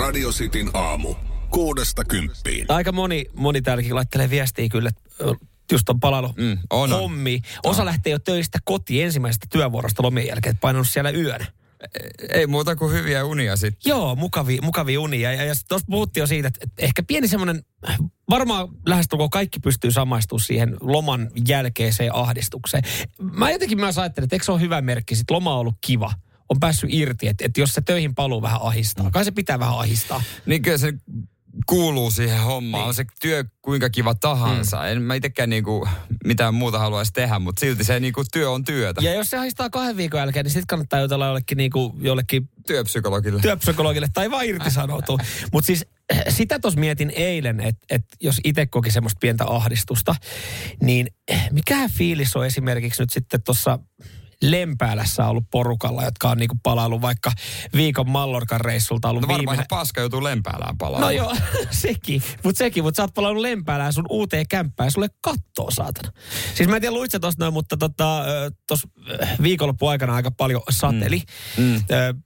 Radio Cityn aamu. Kuudesta kymppiin. Aika moni, moni täälläkin laittelee viestiä kyllä, että just on palannut Mm, on, on. hommi. Osa lähtee jo töistä kotiin ensimmäisestä työvuorosta lomien jälkeen, että painanut siellä yön. Ei muuta kuin hyviä unia sitten. Joo, mukavia, mukavia unia. Ja, ja tuossa puhuttiin jo siitä, että, ehkä pieni semmoinen, varmaan lähestulkoon kaikki pystyy samaistumaan siihen loman jälkeiseen ahdistukseen. Mä jotenkin myös ajattelen, että eikö se ole hyvä merkki, sit loma on ollut kiva. On päässyt irti, että, että jos se töihin paluu vähän ahistaa. Kai se pitää vähän ahistaa. Niin kyllä se kuuluu siihen hommaan. Niin. On se työ kuinka kiva tahansa. Mm. En mä itsekään niinku mitään muuta haluaisi tehdä, mutta silti se niinku työ on työtä. Ja jos se ahistaa kahden viikon jälkeen, niin sitten kannattaa jutella jollekin, niinku, jollekin Työpsykologille. työpsykologille tai vaan irtisanoutua. Mutta siis eh, sitä tuossa mietin eilen, että et jos itse koki semmoista pientä ahdistusta, niin eh, mikä fiilis on esimerkiksi nyt sitten tuossa Lempäälässä ollut porukalla, jotka on niinku palailu vaikka viikon Mallorcan reissulta ollut No varmaan viimeinen. paska joutuu lempäälään palaamaan. No joo, sekin. Mutta sekin, mutta sä oot palannut Lempäälään sun uuteen kämppään ja sulle kattoo, saatana. Siis mä en tiedä, luitse tosta noin, mutta tota, tuossa viikonloppu aikana aika paljon sateli, mm. Mm.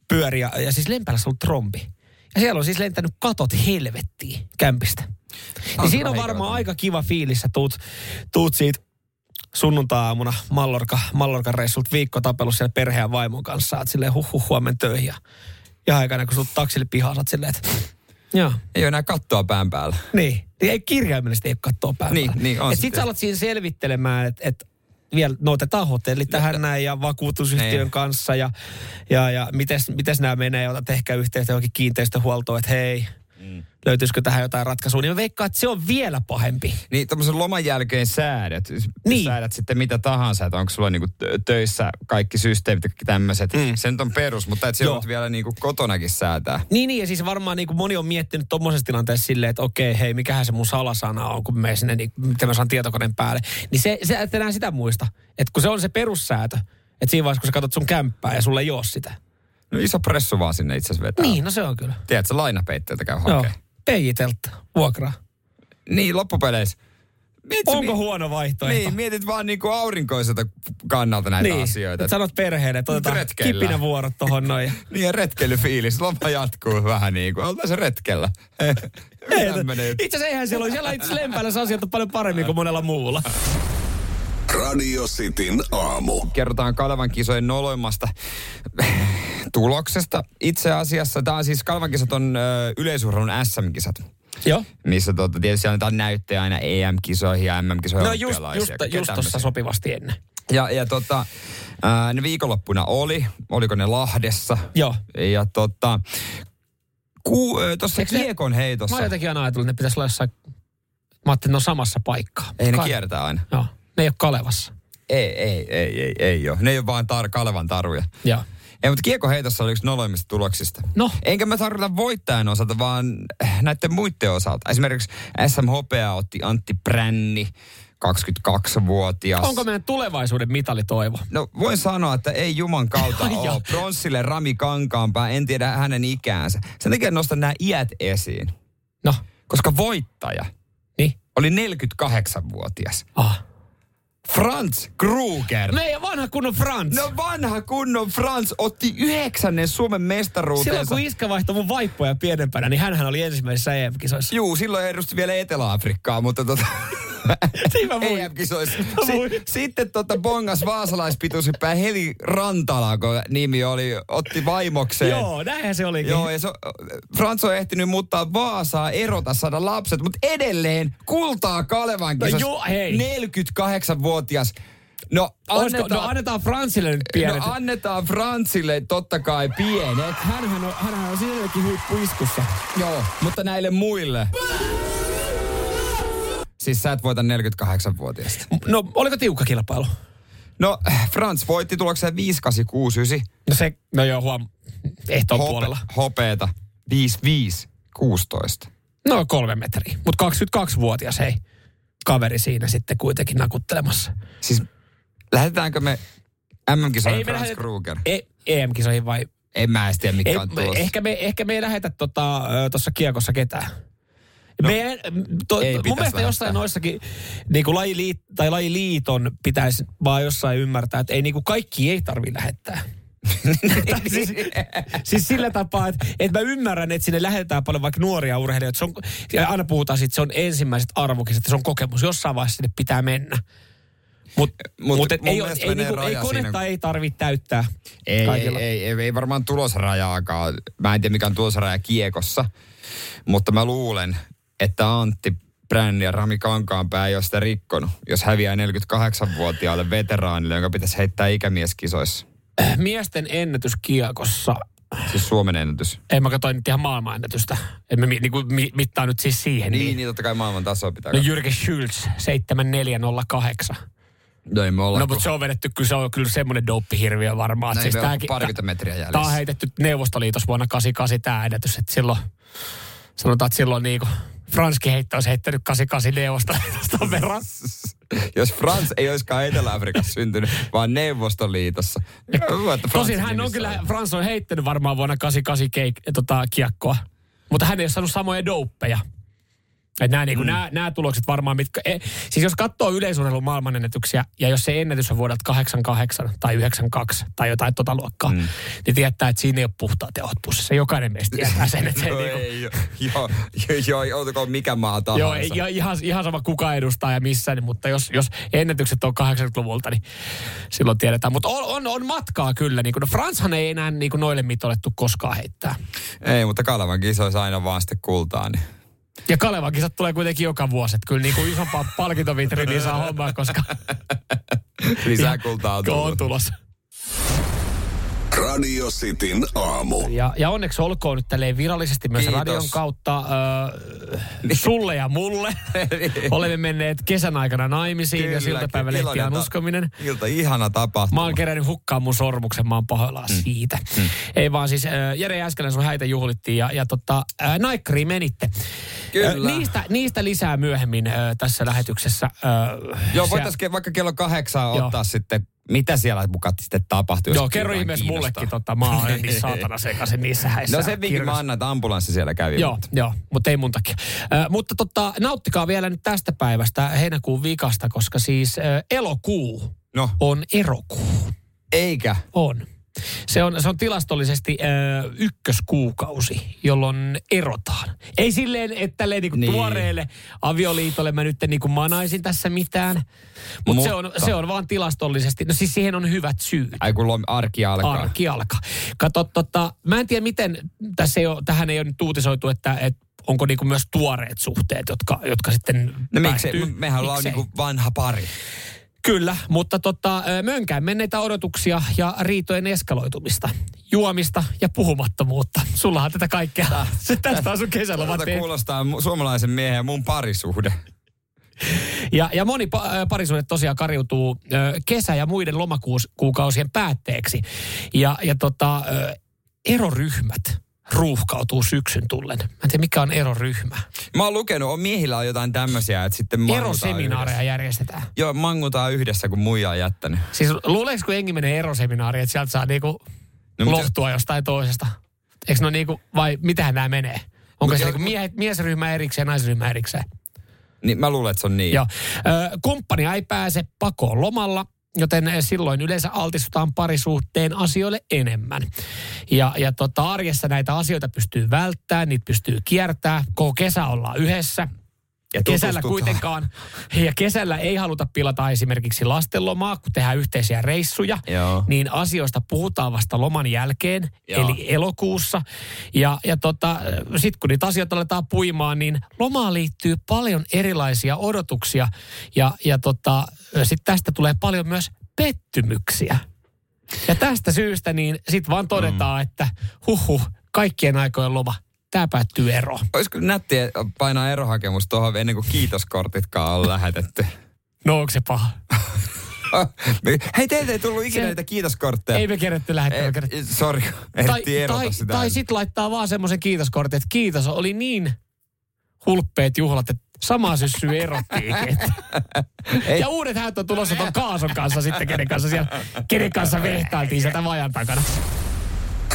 Pyöri ja, ja siis Lempäälässä on ollut trombi. Ja siellä on siis lentänyt katot helvettiin kämpistä. Niin siinä on varmaan aika kiva fiilis, sä tuut, tuut siitä sunnuntai-aamuna Mallorca, Mallorcan reissulta viikkotapelus siellä perheen vaimon kanssa. Oot silleen huh huh huomen töihin ja, ja aikana kun sut taksille pihaan, oot silleen, että joo. Ei ole enää kattoa pään päällä. Niin. niin ei kirjaimellisesti ei ole kattoa päällä. Niin, niin on Et se sit sä alat siinä selvittelemään, että et vielä no otetaan hotelli tähän näin ja vakuutusyhtiön Niin. kanssa ja, ja, ja mites, mites nämä menee otat ehkä yhteyttä johonkin kiinteistöhuoltoon, että hei, Mm. löytyisikö tähän jotain ratkaisua. Niin mä veikkaan, että se on vielä pahempi. Niin tämmöisen loman jälkeen säädät. Niin. Säädät sitten mitä tahansa, että onko sulla niinku tö- töissä kaikki systeemit ja tämmöiset. Mm. Se nyt on perus, mutta et joudut vielä niinku kotonakin säätää. Niin, niin, ja siis varmaan niin kuin moni on miettinyt tuommoisessa tilanteessa silleen, että okei, hei, mikähän se mun salasana on, kun me sinne, niin, miten mä saan tietokoneen päälle. Niin se, se et enää sitä muista. Että kun se on se perussäätö, että siinä vaiheessa, kun sä katsot sun kämppää ja sulle ei ole sitä. No iso pressu vaan sinne itse asiassa vetää. Niin, no se on kyllä. Tiedätkö, lainapeitteeltä käy Joo. hakee. Peijiteltä, vuokraa. Niin, loppupeleissä. Mietit, Onko mi- huono vaihtoehto? Niin, mietit vaan niinku aurinkoiselta kannalta näitä niin. asioita. Et sanot perheelle, että otetaan retkeillään. kipinä vuorot tohon noin. Niin ja retkeilyfiilis. Loma jatkuu vähän niin kuin. Se retkellä. Ei, itse asiassa eihän siellä ole. Siellä itse asiassa Lempäälässä asiat on paljon paremmin kuin monella muulla. Radio Cityn aamu. Kerrotaan Kalevan kisojen noloimmasta tuloksesta. Itse asiassa tämä on siis Kalevan kisat on ö, yleisurheilun SM-kisat. Joo. Missä tota, tietysti annetaan näyttöjä aina EM-kisoihin ja MM-kisoihin. No just, just, tuossa sopivasti ennen. Ja, ja tota, ää, ne viikonloppuna oli, oliko ne Lahdessa. Joo. Ja tota, ku, tuossa kiekon Mä heitossa. oon jotenkin aina ajatellut, että ne pitäisi olla jossain... Mä ajattelin, että ne on samassa paikkaa. Ei ne Kai- kiertää aina. Joo. Ne ei ole Kalevassa. Ei, ei, ei, ei, ei ole. Ne ei ole vaan tar- Kalevan taruja. Joo. Ei, mutta kiekoheitossa oli yksi noloimmista tuloksista. No. Enkä mä tarkoita voittajan osalta, vaan näiden muiden osalta. Esimerkiksi SM Hopea otti Antti Pränni, 22-vuotias. Onko meidän tulevaisuuden mitalitoivo? No voin sanoa, että ei juman kautta ole. Pronssille Rami Kankaanpää, en tiedä hänen ikäänsä. Sen takia nostan nämä iät esiin. No, Koska voittaja niin. oli 48-vuotias. Ah. Franz Kruger. Meidän vanha kunnon Frans. No vanha kunnon Franz otti yhdeksännen Suomen Silloin mestaruutensa. kun iskä vaihtoi mun vaippoja pienempänä, niin hänhän oli ensimmäisessä EM-kisoissa. Juu, silloin edusti vielä Etelä-Afrikkaa, mutta tota... Niin. EM-kisoissa. Si- sitten tota bongas vaasalaispituusipää Heli Rantala, kun nimi oli, otti vaimokseen. Joo, näinhän se olikin. Joo, ja se, Frans on ehtinyt muuttaa Vaasaa, erota, saada lapset, mutta edelleen kultaa Kalevan No kisassa. joo, hei. 48-vuotias. No annetaan, no annetaan Fransille nyt pienet. no annetaan Fransille totta kai pienet. hänhän, on, hänhän on sinellekin huippuiskussa. Joo, mutta näille muille. Siis sä et voita 48-vuotiaasta. No, oliko tiukka kilpailu? No, Frans voitti tulokseen 5869. No se, no joo, huom. Ehtoon puolella. hopeeta 5516. No kolme metriä. Mutta 22-vuotias, hei. Kaveri siinä sitten kuitenkin nakuttelemassa. Siis lähdetäänkö me MM-kisoihin me Frans lähdet- Kruger? E- EM-kisoihin vai? En mä edes tiedä, mikä Ei, on tulossa. ehkä, me, ehkä me ei lähetä tota, tuossa kiekossa ketään. No, Meidän, to, ei mun mielestä jossain lähettää. noissakin niin kuin lajiliit, tai lajiliiton pitäisi vaan jossain ymmärtää, että ei niin kuin kaikki ei tarvi lähettää. Siis, siis sillä tapaa, että, että mä ymmärrän, että sinne lähetetään paljon vaikka nuoria urheilijoita. Se on, ja aina puhutaan siitä, että se on ensimmäiset arvokisat, että se on kokemus. Jossain vaiheessa sinne pitää mennä. Mutta Mut mut, ei, ei, menee niinku, ei konetta siinä- ei tarvitse täyttää Ei, ei, kaikilla. ei, ei, ei varmaan tulosrajaakaan. Mä en tiedä, mikä on tulosraja kiekossa. Mutta mä luulen, että Antti Bränni ja Rami Kankaanpää ei ole sitä rikkonut, jos häviää 48-vuotiaalle veteraanille, jonka pitäisi heittää ikämieskisoissa. Miesten ennätys kiekossa. Siis Suomen ennätys. En mä katsoin nyt ihan maailmanennätystä. En mä mi, niinku, mi, mittaa nyt siis siihen. Niin, niin totta kai maailman tasoa pitää No. Jürgen Schulz, 7408. No ei me olla. No mutta se on vedetty, kyllä se on kyllä semmoinen dopihirviö varmaan. Näin Siis tääkin- parikymmentä metriä jäljessä. Tämä on heitetty Neuvostoliitossa vuonna 88 tämä ennätys, että silloin, sanotaan, että silloin niinku, Franski heitto olisi heittänyt 88 Neuvostoliitosta verran. Jos Frans ei olisikaan Etelä-Afrikassa syntynyt, vaan Neuvostoliitossa. Hyvä, että Tosin hän on kyllä. Frans on heittänyt varmaan vuonna 88 keik, tota, kiekkoa, mutta hän ei ole saanut samoja douppeja. Että nämä, niinku, mm. nämä, nämä tulokset varmaan, mitkä... E, siis jos katsoo yleisurheilun maailmanennätyksiä, ja jos se ennätys on vuodelta 88 tai 92 tai jotain tota luokkaa, mm. niin tietää, että siinä ei ole puhtaat jauhot pussissa. Jokainen meistä tietää sen, että se No niinku, ei, joo, joo, joo, joo, oltakoon mikä maa tahansa. Joo, ei, ja ihan, ihan sama kuka edustaa ja missä, niin, mutta jos, jos ennätykset on 80-luvulta, niin silloin tiedetään. Mutta on, on, on matkaa kyllä. Niin kuin, no Franshan ei enää niin kuin noille mitolettu koskaan heittää. Ei, mutta Kalevan kisoissa aina vaan sitten kultaa. Niin. Ja Kalevan kisat tulee kuitenkin joka vuosi. Että kyllä niin kuin isompaa palkintovitriiniä saa hommaa, koska Lisää kultaa on on tulossa. Radio Cityn aamu. Ja, ja onneksi olkoon nyt tälleen virallisesti myös Kiitos. radion kautta äh, sulle ja mulle. Olemme menneet kesän aikana naimisiin ja siltapäivälehti on iloinen ta- uskominen. Ilta, ihana tapahtuma. Mä oon kerännyt hukkaan mun sormuksen, mä oon pahoillaan mm. siitä. Mm. Ei vaan siis, äh, Jere Äskelän sun häitä juhlittiin ja, ja tota, äh, Naikkariin menitte. Kyllä. Äh, niistä, niistä lisää myöhemmin äh, tässä lähetyksessä. Äh, Joo, voitaisiin vaikka kello kahdeksan ottaa sitten, mitä siellä mukaan sitten tapahtui. Joo, kerro ihmeessä mullekin, tota, mä oon niin saatana sekaisin niissä häissä. No se vinkin mä annan, että ambulanssi siellä kävi. Joo, mutta- joo, mutta ei mun takia. Ö, mutta tota, nauttikaa vielä nyt tästä päivästä, heinäkuun vikasta, koska siis ö, elokuu No, on erokuu. eikä. On. Se on, se on tilastollisesti ö, ykköskuukausi, jolloin erotaan. Ei silleen, että tälleen niinku Niin. niin. tuoreelle avioliitolle mä nyt niinku manaisin tässä mitään. Mut se, on, Mutta- se on vaan tilastollisesti, no siis siihen on hyvät syyt. Ai kun lom- arki alkaa. Arki alkaa. Kato, tota, mä en tiedä miten, tässä ei ole, tähän ei ole nyt uutisoitu, että, että onko niinku myös tuoreet suhteet, jotka, jotka sitten No miksi? päättyy. Mehän ollaan Miksei? niinku vanha pari. Kyllä, mutta tota, mönkään menneitä odotuksia ja riitojen eskaloitumista, juomista ja puhumattomuutta. Sullahan tätä kaikkea, se tästä on sun kesälomat Tätä kuulostaa suomalaisen miehen ja mun parisuhde. Ja, ja moni pa- parisuhde tosiaan kariutuu ö, kesä- ja muiden lomakuukausien päätteeksi. Ja, ja tota, ö, eroryhmät ruuhkautuu syksyn tullen. Mä en tiedä, mikä on eroryhmä. Mä oon lukenut, on miehillä on jotain tämmöisiä, että sitten Eroseminaareja yhdessä. järjestetään. Joo, mangutaan yhdessä, kun muija on jättänyt. Siis luuleeko, kun jengi menee eroseminaariin, että sieltä saa niinku No, no, mutta- lohtua jostain toisesta? Eikö ole niinku, vai mitähän nämä menee? Onko Mut se jo- niinku miehet, miesryhmä erikseen, naisryhmä erikseen? Niin mä luulen, että se on niin. Joo. Ö, kumppania ei pääse pakoon lomalla, joten silloin yleensä altistutaan parisuhteen asioille enemmän. Ja, ja tota, arjessa näitä asioita pystyy välttämään, niitä pystyy kiertämään. Koko kesä ollaan yhdessä. Ja Kesällä kuitenkaan, ja kesällä ei haluta pilata esimerkiksi lastenlomaa, kun tehdään yhteisiä reissuja, Joo. niin asioista puhutaan vasta loman jälkeen, Joo. eli elokuussa. Ja, ja tota, sitten kun niitä asioita aletaan puimaan, niin lomaan liittyy paljon erilaisia odotuksia, ja, ja tota, sitten tästä tulee paljon myös pettymyksiä. Ja tästä syystä niin sitten vaan todetaan, mm. että huhu, kaikkien aikojen loma, tämä päättyy eroon. Olisiko nättiä painaa erohakemus tuohon ennen kuin kiitoskortitkaan on lähetetty? No onko se paha? Hei, teiltä ei tullut ikinä Se- niitä kiitoskortteja. Ei me kerätty lähettää. Sori, Tai, tai, sitä. tai sitten laittaa vaan semmoisen kiitoskortin, että kiitos, oli niin hulppeet juhlat, että sama syssy erottiinkin. Ei. ja uudet häät on tulossa ton Kaason kanssa sitten, kenen kanssa siellä, kenen kanssa vehtailtiin sieltä vajan takana.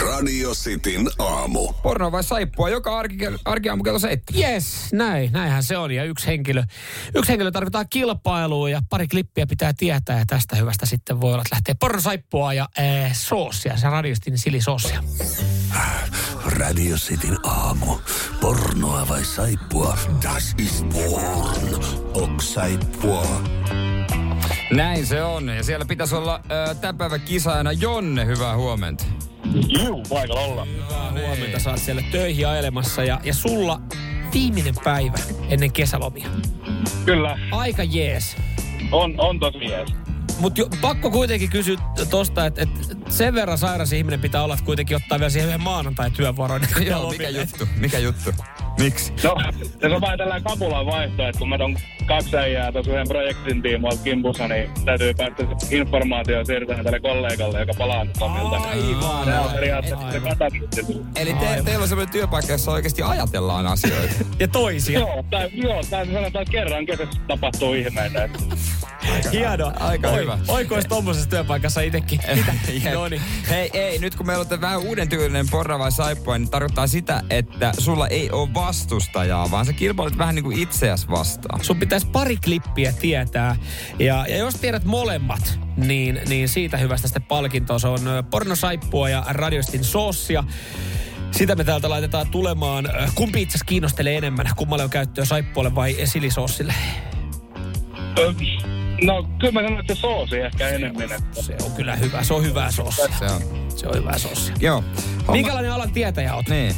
Radio Cityn aamu. Porno vai saippua joka arki, arkiaamu kello seitsemän. Yes, näin, näinhän se on. Ja yksi henkilö, yksi henkilö tarvitaan kilpailuun ja pari klippiä pitää tietää. Ja tästä hyvästä sitten voi olla, että lähtee pornosaippua ja äh, soosia, se radiostin silisoosia. Radio Cityn aamu. Pornoa vai saippua? Das ist porn. Ok saippua. Näin se on. Ja siellä pitäisi olla äh, tämän päivän kisaajana Jonne. Hyvää huomenta. Juu, paikalla ollaan. Hyvää huomenta, sä oot siellä töihin ajelemassa ja, ja sulla viimeinen päivä ennen kesälomia. Kyllä, Aika jees. on, on tosi jees. Mutta pakko kuitenkin kysyä tosta, että et sen verran sairas ihminen pitää olla, että kuitenkin ottaa vielä siihen yhden kuin Joo, mikä juttu? Mikä juttu? Miksi? No, se on vähän tällainen kapulan vaihto, että kun mä ton kaksi äijää tuossa yhden projektin tiimoilta kimpussa, niin täytyy päästä informaatio siirtämään tälle kollegalle, joka palaa nyt lomilta. Aivan. Se on periaatteessa se Aivan. katastrofi. Eli te, teillä on semmoinen työpaikka, jossa oikeasti ajatellaan asioita. Ja toisia. Joo, tää, joo, täytyy sanoa, että kerran kesässä tapahtuu ihmeitä. Hienoa. aika Oi, hyvä. Oiko tommosessa työpaikassa itsekin? Mitä? No niin. Hei, ei, nyt kun meillä on tää vähän uuden tyylinen porra vai saippua, niin tarkoittaa sitä, että sulla ei ole vastustajaa, vaan sä kilpailet vähän niin kuin itseäsi vastaan. Sun pitäisi pari klippiä tietää. Ja, ja jos tiedät molemmat, niin, niin siitä hyvästä sitten palkintoa. Se on pornosaippua ja radiostin soossia. Sitä me täältä laitetaan tulemaan. Kumpi itse kiinnostelee enemmän? Kummalle on käyttöä saippualle vai silisoossille? No, kyllä mä sanon, että se soosi ehkä enemmän. Että. Se on kyllä hyvä. Se on hyvää soossia. Se on. Se on hyvää soossia. Joo. Homma- Minkälainen alan tietäjä oot? Niin.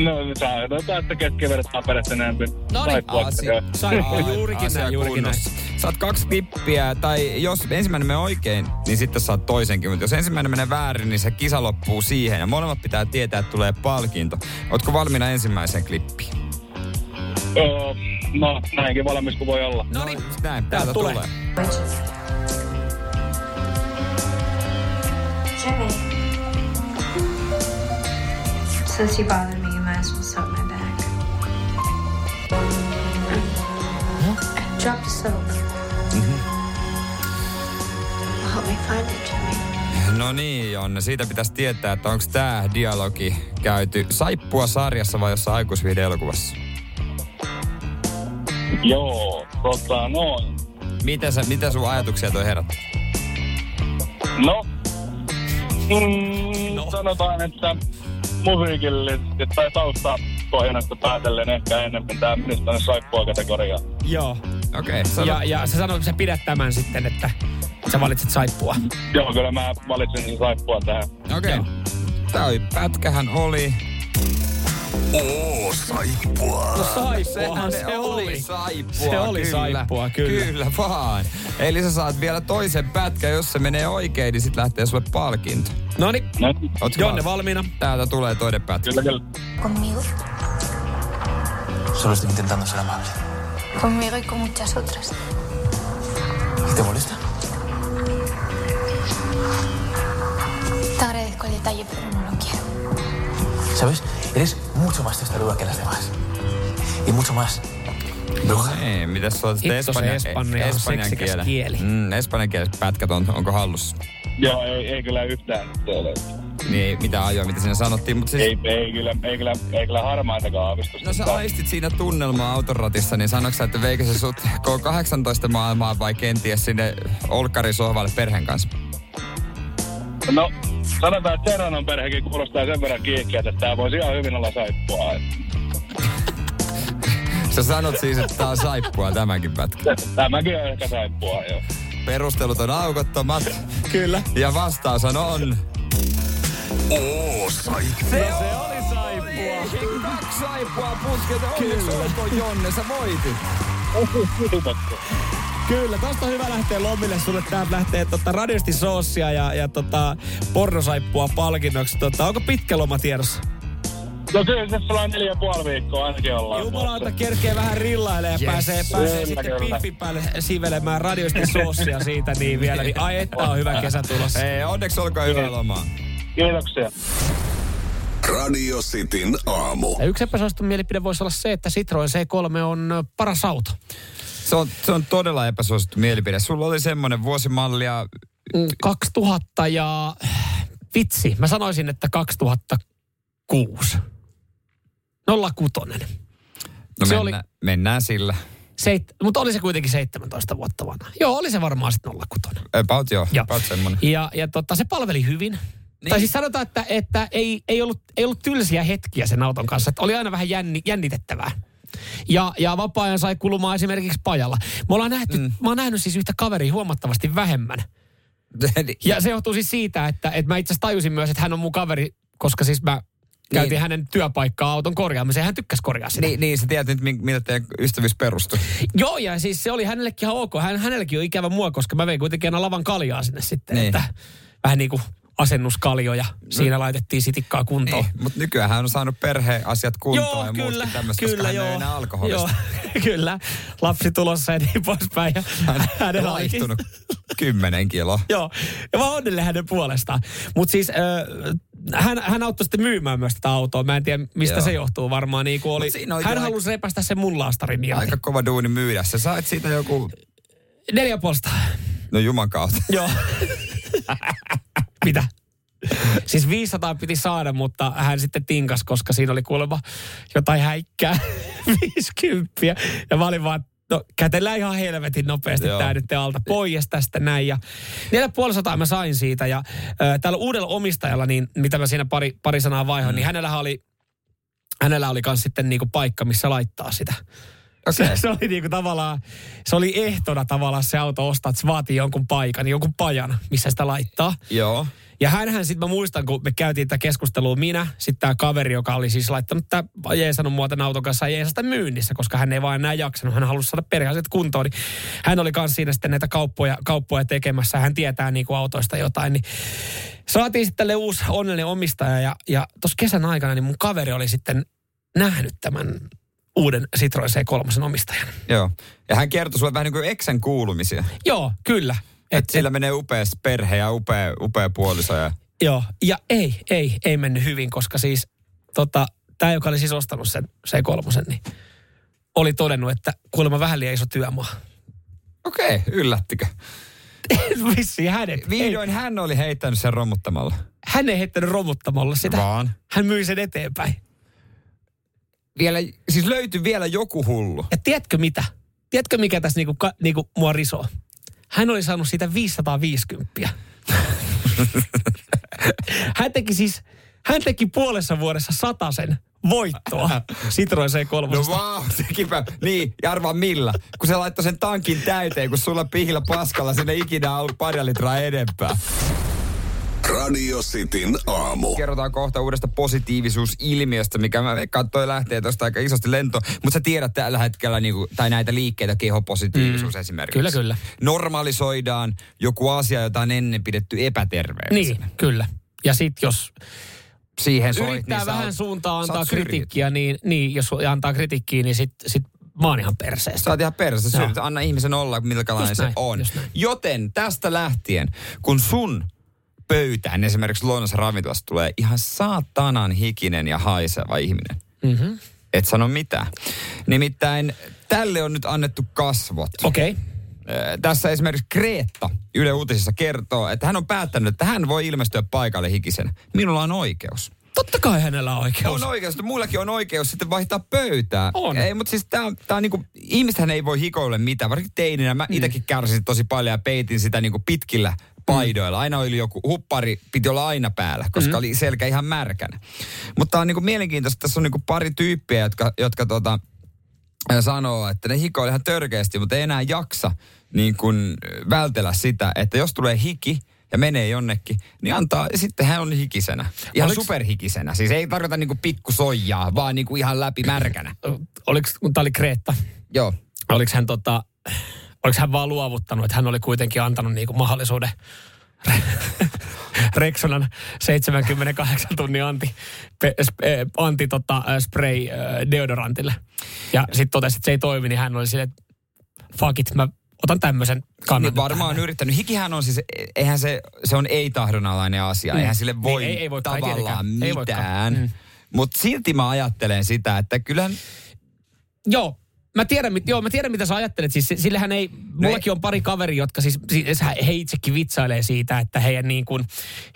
No, saa jotain, että keskiverret paperit enemmän. No niin, Asia, Saippua, juurikin asia näin, juurikin näin. Saat kaksi klippiä, tai jos ensimmäinen menee oikein, niin sitten saat toisenkin. Mutta jos ensimmäinen menee väärin, niin se kisa loppuu siihen. Ja molemmat pitää tietää, että tulee palkinto. Ootko valmiina ensimmäiseen klippiin? Öö, no, näinkin valmis kuin voi olla. No niin, Näin, täältä täältä tulee. tulee. Jimmy. Since you bothered me, you might as well soak my back. Drop the soap. Help me find it, Jimmy. No niin, Jonne. Siitä pitäisi tietää, että onko tämä dialogi käyty saippua sarjassa vai jossain aikuisviihde-elokuvassa. Joo, tota, no, Mitä, sä, mitä sun ajatuksia toi herättää? no, mm, no. sanotaan, että musiikillisesti tai taustapohjannasta päätellen ehkä enemmän tämä menisi tänne saippua kategoriaan. Joo. Okei, okay, Ja, ja sä sanoit, että sä pidät tämän sitten, että sä valitset saippua. Joo, kyllä mä valitsin sen saippua tähän. Okei. Tää oli, pätkähän oli. Oo, saippua. No saippuahan se oli. saippua. Se oli kyllä. saippua, kyllä. Kyllä vaan. Eli sä saat vielä toisen pätkän, jos se menee oikein, niin sit lähtee sulle palkinto. No niin, No, Ootko Jonne val- valmiina. Täältä tulee toinen pätkä. kyllä, kyllä. ¿Conmigo? Solo estoy intentando ser amable. Conmigo y con muchas otras. ¿Y te molesta? Te agradezco el detalle, pero no lo quiero. ¿Sabes? Eres mucho más testaruda que las demás. Y mucho más bruja. Ei, mitäs sulla sitten Hitto se espanja, espanja espanjan kielen? kieli. Mm, espanjan kieliset pätkät on, onko hallussa? Joo, ei, ei kyllä yhtään nyt ole. Niin, mitä ajoa, mitä siinä sanottiin, mutta siis... Ei, ei, kyllä, ei, kyllä, ei kyllä harmaitakaan aavistusta. No sä aistit siinä tunnelmaa autoratissa, niin sanoiko sä, että veikö se sut K18 maailmaan vai kenties sinne olkkarisohvalle perheen kanssa? No, sanotaan, että Serranon perhekin kuulostaa sen verran kiihkeältä, että tämä voisi ihan hyvin olla saippua. Sä sanot siis, että tää on saippua tämäkin pätkä. Tämäkin on ehkä saippua, joo. Perustelut on aukottomat. Kyllä. Ja vastaus on on... Oo, saippua. Se, se oli saippua. Kaksi saippua puskelta. Onneksi olkoon Jonne, sä voitit. Kiitoksia. Kyllä, tosta on hyvä lähteä lomille. Sulle täältä lähtee tota radiosti soossia ja, ja tota pornosaippua palkinnoksi. Tota, onko pitkä loma tiedossa? No kyllä se sellainen neljä ja puoli viikkoa ainakin ollaan. Jumalauta kerkee vähän rillaille ja Yes. pääsee, pääsee Kyllä, sitten kyllä. piffin päälle sivelemään radiosti soossia siitä niin vielä. Niin ai että on hyvä kesä tulossa. Ei, onneksi olkoon hyvää lomaa. Kiitoksia. Radio Cityn aamu. Ja yksi epäsuosittu mielipide voisi olla se, että Citroen C3 on paras auto. Se on, se on todella epäsuosittu mielipide. Sulla oli semmoinen vuosimallia, Mm, 2000 ja vitsi, mä sanoisin, että 2006. 06. No Se mennä, oli- mennään sillä. Seit, mutta oli se kuitenkin 17 vuotta vanha. Joo, oli se varmaan sitten 06. About joo, Joo. about semmonen. Ja, ja tota, se palveli hyvin. Niin. Tai siis sanotaan, että, että ei, ei, ollut, ei ollut tylsiä hetkiä sen auton kanssa. Että oli aina vähän jänni, jännitettävää. Ja, ja vapaa-ajan sai kulumaan esimerkiksi pajalla. Me ollaan nähty, mm. mä oon nähnyt siis yhtä kaveria huomattavasti vähemmän. Ja se johtuu siis siitä, että, että mä itse asiassa tajusin myös, että hän on mun kaveri, koska siis mä käytiin Niin. hänen työpaikkaa auton korjaamiseen. Hän tykkäsi korjaa sitä. Niin, niin sä tiedät nyt, mi- mitä teidän ystävyys perustui. Joo, ja siis se oli hänellekin ihan ok. Hän, hänellekin on ikävä mua, koska mä vein kuitenkin aina lavan kaljaa sinne sitten. Niin. Että vähän niin kuin asennuskaljoja. Siinä laitettiin sitikkaa kuntoon. Niin, mutta nykyään hän on saanut perheasiat kuntoon ja muutkin tämmöistä, koska hän ei enää alkoholista. Joo, kyllä. Lapsi tulossa ja niin poispäin. Ja Hän on laihtunut 10 kiloa. Joo, ja mä onnellinen hänen puolestaan. Mutta siis äh, hän, hän auttoi sitten myymään myös tätä autoa. Mä en tiedä, mistä Joo. se johtuu varmaan. Niin oli, hän kyllä halusi repästä sen mun laastarin. Ja Aika kova duuni myydä. Sä sait siitä joku, neljä puolesta. no juman kautta. Joo. Mitä? Siis 500 piti saada, mutta hän sitten tinkas, koska siinä oli kuulemma jotain häikkää. 50. Ja mä olin vaan, no kätellään ihan helvetin nopeasti Joo. tää nyt alta pois tästä näin. Ja 450 mä sain siitä ja äh, tällä uudella omistajalla, niin mitä mä siinä pari, pari sanaa vaihoin, mm. niin hänellä oli, hänellä oli kans sitten niinku paikka, missä laittaa sitä. Okei. Se, se oli niinku tavallaan, se oli ehtona tavallaan se auto ostaa, että se vaatii jonkun paikan, jonkun pajan, missä sitä laittaa. Joo. Ja hänhän sitten mä muistan, kun me käytiin tätä keskustelua, minä, sitten tämä kaveri, joka oli siis laittanut tämä jeesannut mua tämän auton kanssa jeesasta myynnissä, koska hän ei vaan enää jaksanut, hän halusi saada perheasiat kuntoon. Niin hän oli kanssa siinä sitten näitä kauppoja, kauppoja tekemässä, hän tietää niinku autoista jotain, niin saatiin sitten tälle uusi onnellinen omistaja ja, ja tuossa kesän aikana niin mun kaveri oli sitten nähnyt tämän uuden Citroen C3 omistajan. Joo. Ja hän kertoi sulle vähän niin kuin eksän kuulumisia. Joo, kyllä. Että sillä menee upeasti perhe ja upea, upea puoliso. Ja... Joo, ja ei, ei, ei mennyt hyvin, koska siis tota, tämä, joka oli siis ostanut sen C3, niin oli todennut, että kuulemma vähän liian iso työmaa. Okei, okay, yllättikö? Vissiin hänet. Ei, Vihdoin hän oli heittänyt sen romuttamalla. hän ei heittänyt romuttamalla sitä. Vaan. Hän myi sen eteenpäin. Vielä, siis löytyi vielä joku hullu. Ja tiedätkö mitä? Tiedätkö mikä tässä niinku, ka, niinku mua risoo? Hän oli saanut siitä 550. hän teki siis, hän teki puolessa vuodessa satasen voittoa Citroen C3. No vau, wow, tekipä. Niin, ja arvaa millä. Kun se laittoi sen tankin täyteen, kun sulla pihillä paskalla sinne ikinä ollut pari litraa edempää. Radio Cityn aamu. Kerrotaan kohta uudesta positiivisuusilmiöstä, mikä mä veikkaan, toi lähtee tuosta aika isosti lento. Mutta sä tiedät tällä hetkellä, niinku, tai näitä liikkeitä, kehopositiivisuus mm. esimerkiksi. Kyllä, kyllä. Normalisoidaan joku asia, jota on ennen pidetty epäterveellisenä. Niin, kyllä. Ja sitten jos Siihen soit, yrittää niin vähän oot- suuntaa antaa kritiikkiä, niin, niin jos antaa kritiikkiä, niin sitten sit mä oon ihan perseestä. Sä oot ihan syyt. Anna ihmisen olla, Just se on. Joten tästä lähtien, kun sun pöytään esimerkiksi luonnossa ravintolassa tulee ihan saatanan hikinen ja haiseva ihminen. Mm-hmm. Et sano mitään. Nimittäin tälle on nyt annettu kasvot. Okei. Okay. Tässä esimerkiksi Kreetta Yle Uutisissa kertoo, että hän on päättänyt, että hän voi ilmestyä paikalle hikisenä. Minulla on oikeus. Totta kai hänellä on oikeus. On oikeus, mutta muillakin on oikeus sitten vaihtaa pöytää. On. Ei, mutta siis tää, on- tää on niinku, ihmistähän ei voi hikoille mitään, varsinkin teininä. Mä mm. itsekin kärsin tosi paljon ja peitin sitä niinku pitkillä paidoilla. Aina oli joku huppari, piti olla aina päällä, koska mm. oli selkä ihan märkänä. Mutta on niinku mielenkiintoista, tässä on niinku pari tyyppiä, jotka, jotka tota, sanoo, että ne hikoilee ihan törkeästi, mutta ei enää jaksa niin kun vältellä sitä, että jos tulee hiki ja menee jonnekin, niin antaa, sitten hän on hikisenä. Ihan Oliks- superhikisenä. Siis ei tarkoita niinku pikkusoijaa, vaan niinku ihan läpi märkänä. Oliko, kun tämä oli Kreetta, Joo. oliko hän, tota, oliko hän vaan luovuttanut, että hän oli kuitenkin antanut niinku mahdollisuuden Rexonan 78 tunnin anti, pe, sp, eh, anti tota, eh, spray eh, deodorantille. Ja sitten totesi, että se ei toimi, niin hän oli silleen, että fuck it, mä otan tämmöisen kannan. Niin varmaan on yrittänyt. Hikihän on siis, eihän se, se on ei-tahdonalainen asia. Mm. Eihän sille voi Niin, ei- ei voikaan, ei tavallaan. Ei mitään. Mm. Mutta silti mä ajattelen sitä, että kyllähän Joo, mä tiedän, mit- joo, mä tiedän mitä sä ajattelet. Siis sillähän ei, mullakin on pari kaveri, jotka siis, siis he itsekin vitsailee siitä, että heidän, niin kuin,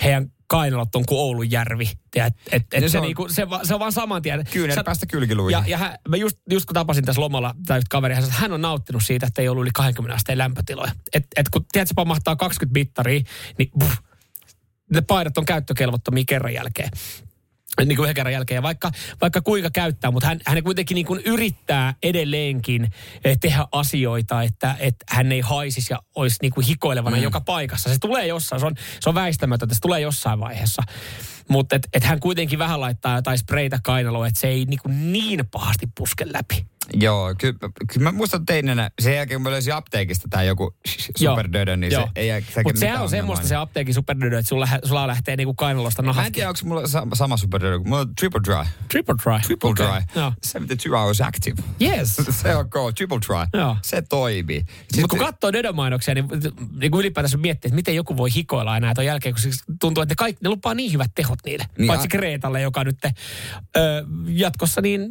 heidän kainalot on kuin Oulun järvi. Et, et, et No se, se on- niinku, se, va- se on vaan saman tien. Kyynärpäästä Sä- kylkiluihin. Ja, ja hän, mä just, just kun tapasin tässä lomalla tai kaveri, hän sanoi, että hän on nauttinut siitä, että ei ollut yli 20 asteen lämpötiloja. Et, et kun tiedät, se pamahtaa 20 mittaria, niin puh, ne paidat on käyttökelvottomia kerran jälkeen niin kuin yhden kerran jälkeen. Vaikka, vaikka kuinka käyttää, mutta hän, hän kuitenkin niin kuin yrittää edelleenkin eh, tehdä asioita, että, että hän ei haisisi ja olisi niin kuin hikoilevana mm. joka paikassa. Se tulee jossain, se on, se on väistämätöntä, se tulee jossain vaiheessa. Mutta et, et hän kuitenkin vähän laittaa jotain spreitä kainaloa, että se ei niin, kuin niin pahasti puske läpi. Joo, kyllä, kyllä mä muistan teinenä, sen jälkeen kun mä löysin apteekista tai joku superdödö, niin se ei jää Mutta sehän on semmoista se apteekin superdödö, että sulla, sulla lähtee niinku kainalosta Mä en nahat. tiedä, onko mulla sa- sama superdödö, mulla on triple dry. Triple dry. Triple Okei, dry. Joo. 72 hours active. Yes. Se on cool, triple dry. Joo. Se toimii. Mutta kun katsoo Dödö-mainoksia, niin, niin kuin ylipäätänsä miettii, että miten joku voi hikoilla enää ton jälkeen, kun siis tuntuu, että ne, kaikki, ne lupaa niin hyvät tehot niille. Niin Paitsi Kreetalle, joka nyt ö, jatkossa niin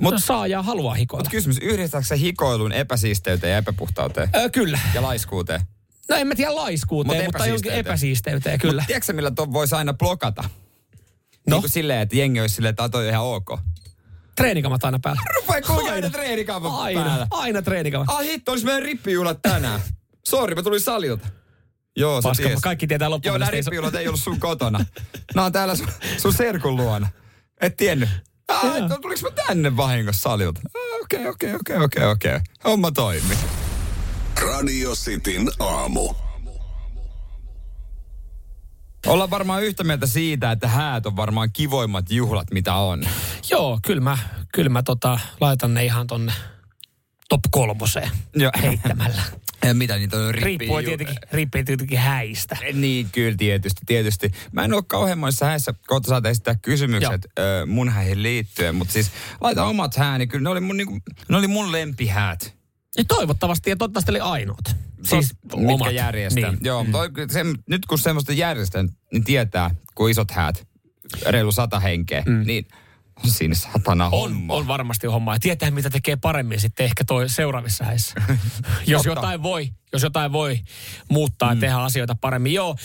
Mut- saa ja haluaa hikoilla. Mutta kysymys, yhdistääkö se hikoilun epäsiisteyteen ja epäpuhtauteen? Ö, kyllä. Ja laiskuuteen? No en mä tiedä laiskuuteen, Mut mutta jonkin epäsiisteyteen. kyllä. Mut tiedätkö millä ton voisi aina blokata? No? Niin kuin silleen, että jengi olisi silleen, että ah, toi on ihan ok. Treenikamat aina päällä. Rupee kulkea Aina. aina treenikaavan Aina, päällä. aina treenikamat. Ah hitto, olisi meidän rippijuhlat tänään. Sori, mä tulin salilta. Joo, sä Paska, ties. kaikki tietää Joo, loppuun. nämä rippijuhlat ei ollut sun kotona. Nämä on täällä sun, sun serkun luona. Et tiennyt. Ah, Joo. tuliko mä tänne vahingossa salilta? Ah, Okei, okei, okei, okei, okei. Homma toimi. Radio Cityn aamu. Ollaan varmaan yhtä mieltä siitä, että häät on varmaan kivoimmat juhlat, mitä on. Joo, kyllä mä, kyllä mä tota, laitan ne ihan tonne top kolmoseen Joo. heittämällä. Ja mitä niitä on Riippuu tietenkin, riippuu tietenkin häistä. Niin, kyllä tietysti, tietysti. Mä en ole kauhean monissa häissä, kohta saat esittää kysymykset ö, mun häihin liittyen, mutta siis laita omat hääni, kyllä ne oli mun, niinku, ne oli mun lempihäät. Ja toivottavasti ja toivottavasti oli ainoat. Siis mitkä omat. järjestää. Niin. Joo, mm. toi, se, nyt kun semmoista järjestää, niin tietää, kun isot häät, reilu sata henkeä, mm. niin siinä satana On, homma. on varmasti homma. Ja tietää, mitä tekee paremmin sitten ehkä toi seuraavissa häissä. jos, Totta. jotain voi, jos jotain voi muuttaa ja tehdä asioita paremmin. Joo,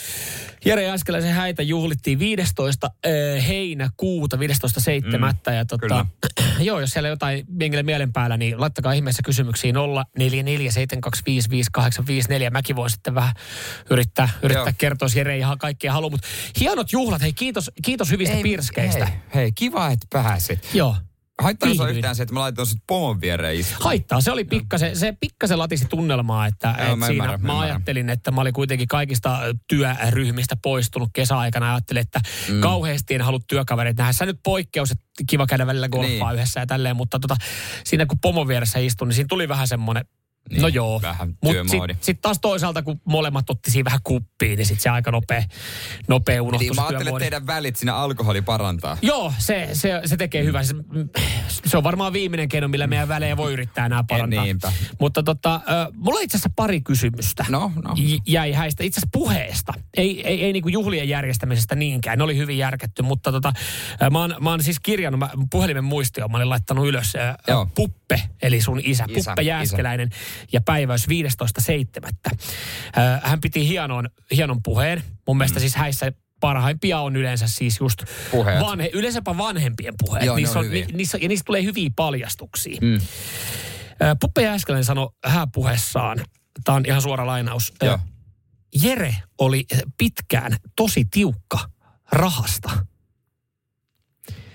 Jere Jääskeläisen häitä juhlittiin 15. äh, heinäkuuta, 15.7. Mm, ja tota, kyllä. joo, jos siellä jotain jengille mielen päällä, niin laittakaa ihmeessä kysymyksiä 0447255854. Mäkin voin sitten vähän yrittää, yrittää Joo. kertoa, jos Jere ei ihan kaikkea halua. Mutta hienot juhlat, hei kiitos, kiitos hyvistä pirskeistä. Hei, hei, kiva, että pääsit. Joo. Haittaa Viihdyin. yhtään se, että mä laitoin sut pomon viereen istumaan. Haittaa. Se oli pikkasen, se pikkasen latisi tunnelmaa, että, Joo, että mä siinä ymmärrän, mä mä ajattelin, että mä olin kuitenkin kaikista työryhmistä poistunut kesäaikana. ja Ajattelin, että mm. kauheasti en halua työkavereita nähdä. Se on nyt poikkeus, että kiva käydä välillä golfaa Niin. yhdessä ja tälleen, mutta tota, siinä kun pomon vieressä istun, niin siinä tuli vähän semmoinen, Niin, no joo. Mutta sitten sit taas toisaalta, kun molemmat otti siinä vähän kuppiin, niin sitten se aika nopea, nopea unohtui Niin, se mä ajattelin, että teidän välit siinä alkoholi parantaa. Joo, se, se, se tekee hyvää. Se, se on varmaan viimeinen keino, millä meidän välejä voi yrittää enää parantaa. niinpä. Mutta tota, mulla on itse asiassa pari kysymystä. No, no. J- jäi häistä. Itse asiassa puheesta. Ei, ei, ei niinku juhlien järjestämisestä niinkään. Ne oli hyvin järketty, mutta tota, mä, oon, mä oon siis kirjannut, mä, puhelimen muistioon, mä olin laittanut ylös ö, Joo. Puppe, eli sun isä, Isä, Puppe Jääskeläinen, ja päiväys 15.7. Ö, Hän piti hienon, hienon puheen. Mun mielestä Mm. siis häissä parhaimpia on yleensä siis just Puheet. vanhe, yleensäpä vanhempien puheet. Joo, niissä on on, ni, niissä, ja niistä tulee hyviä paljastuksia. Mm. Puppe Jääskeläinen sanoi hääpuheessaan, tämä on ihan suora lainaus, Joo. Jere oli pitkään tosi tiukka rahasta.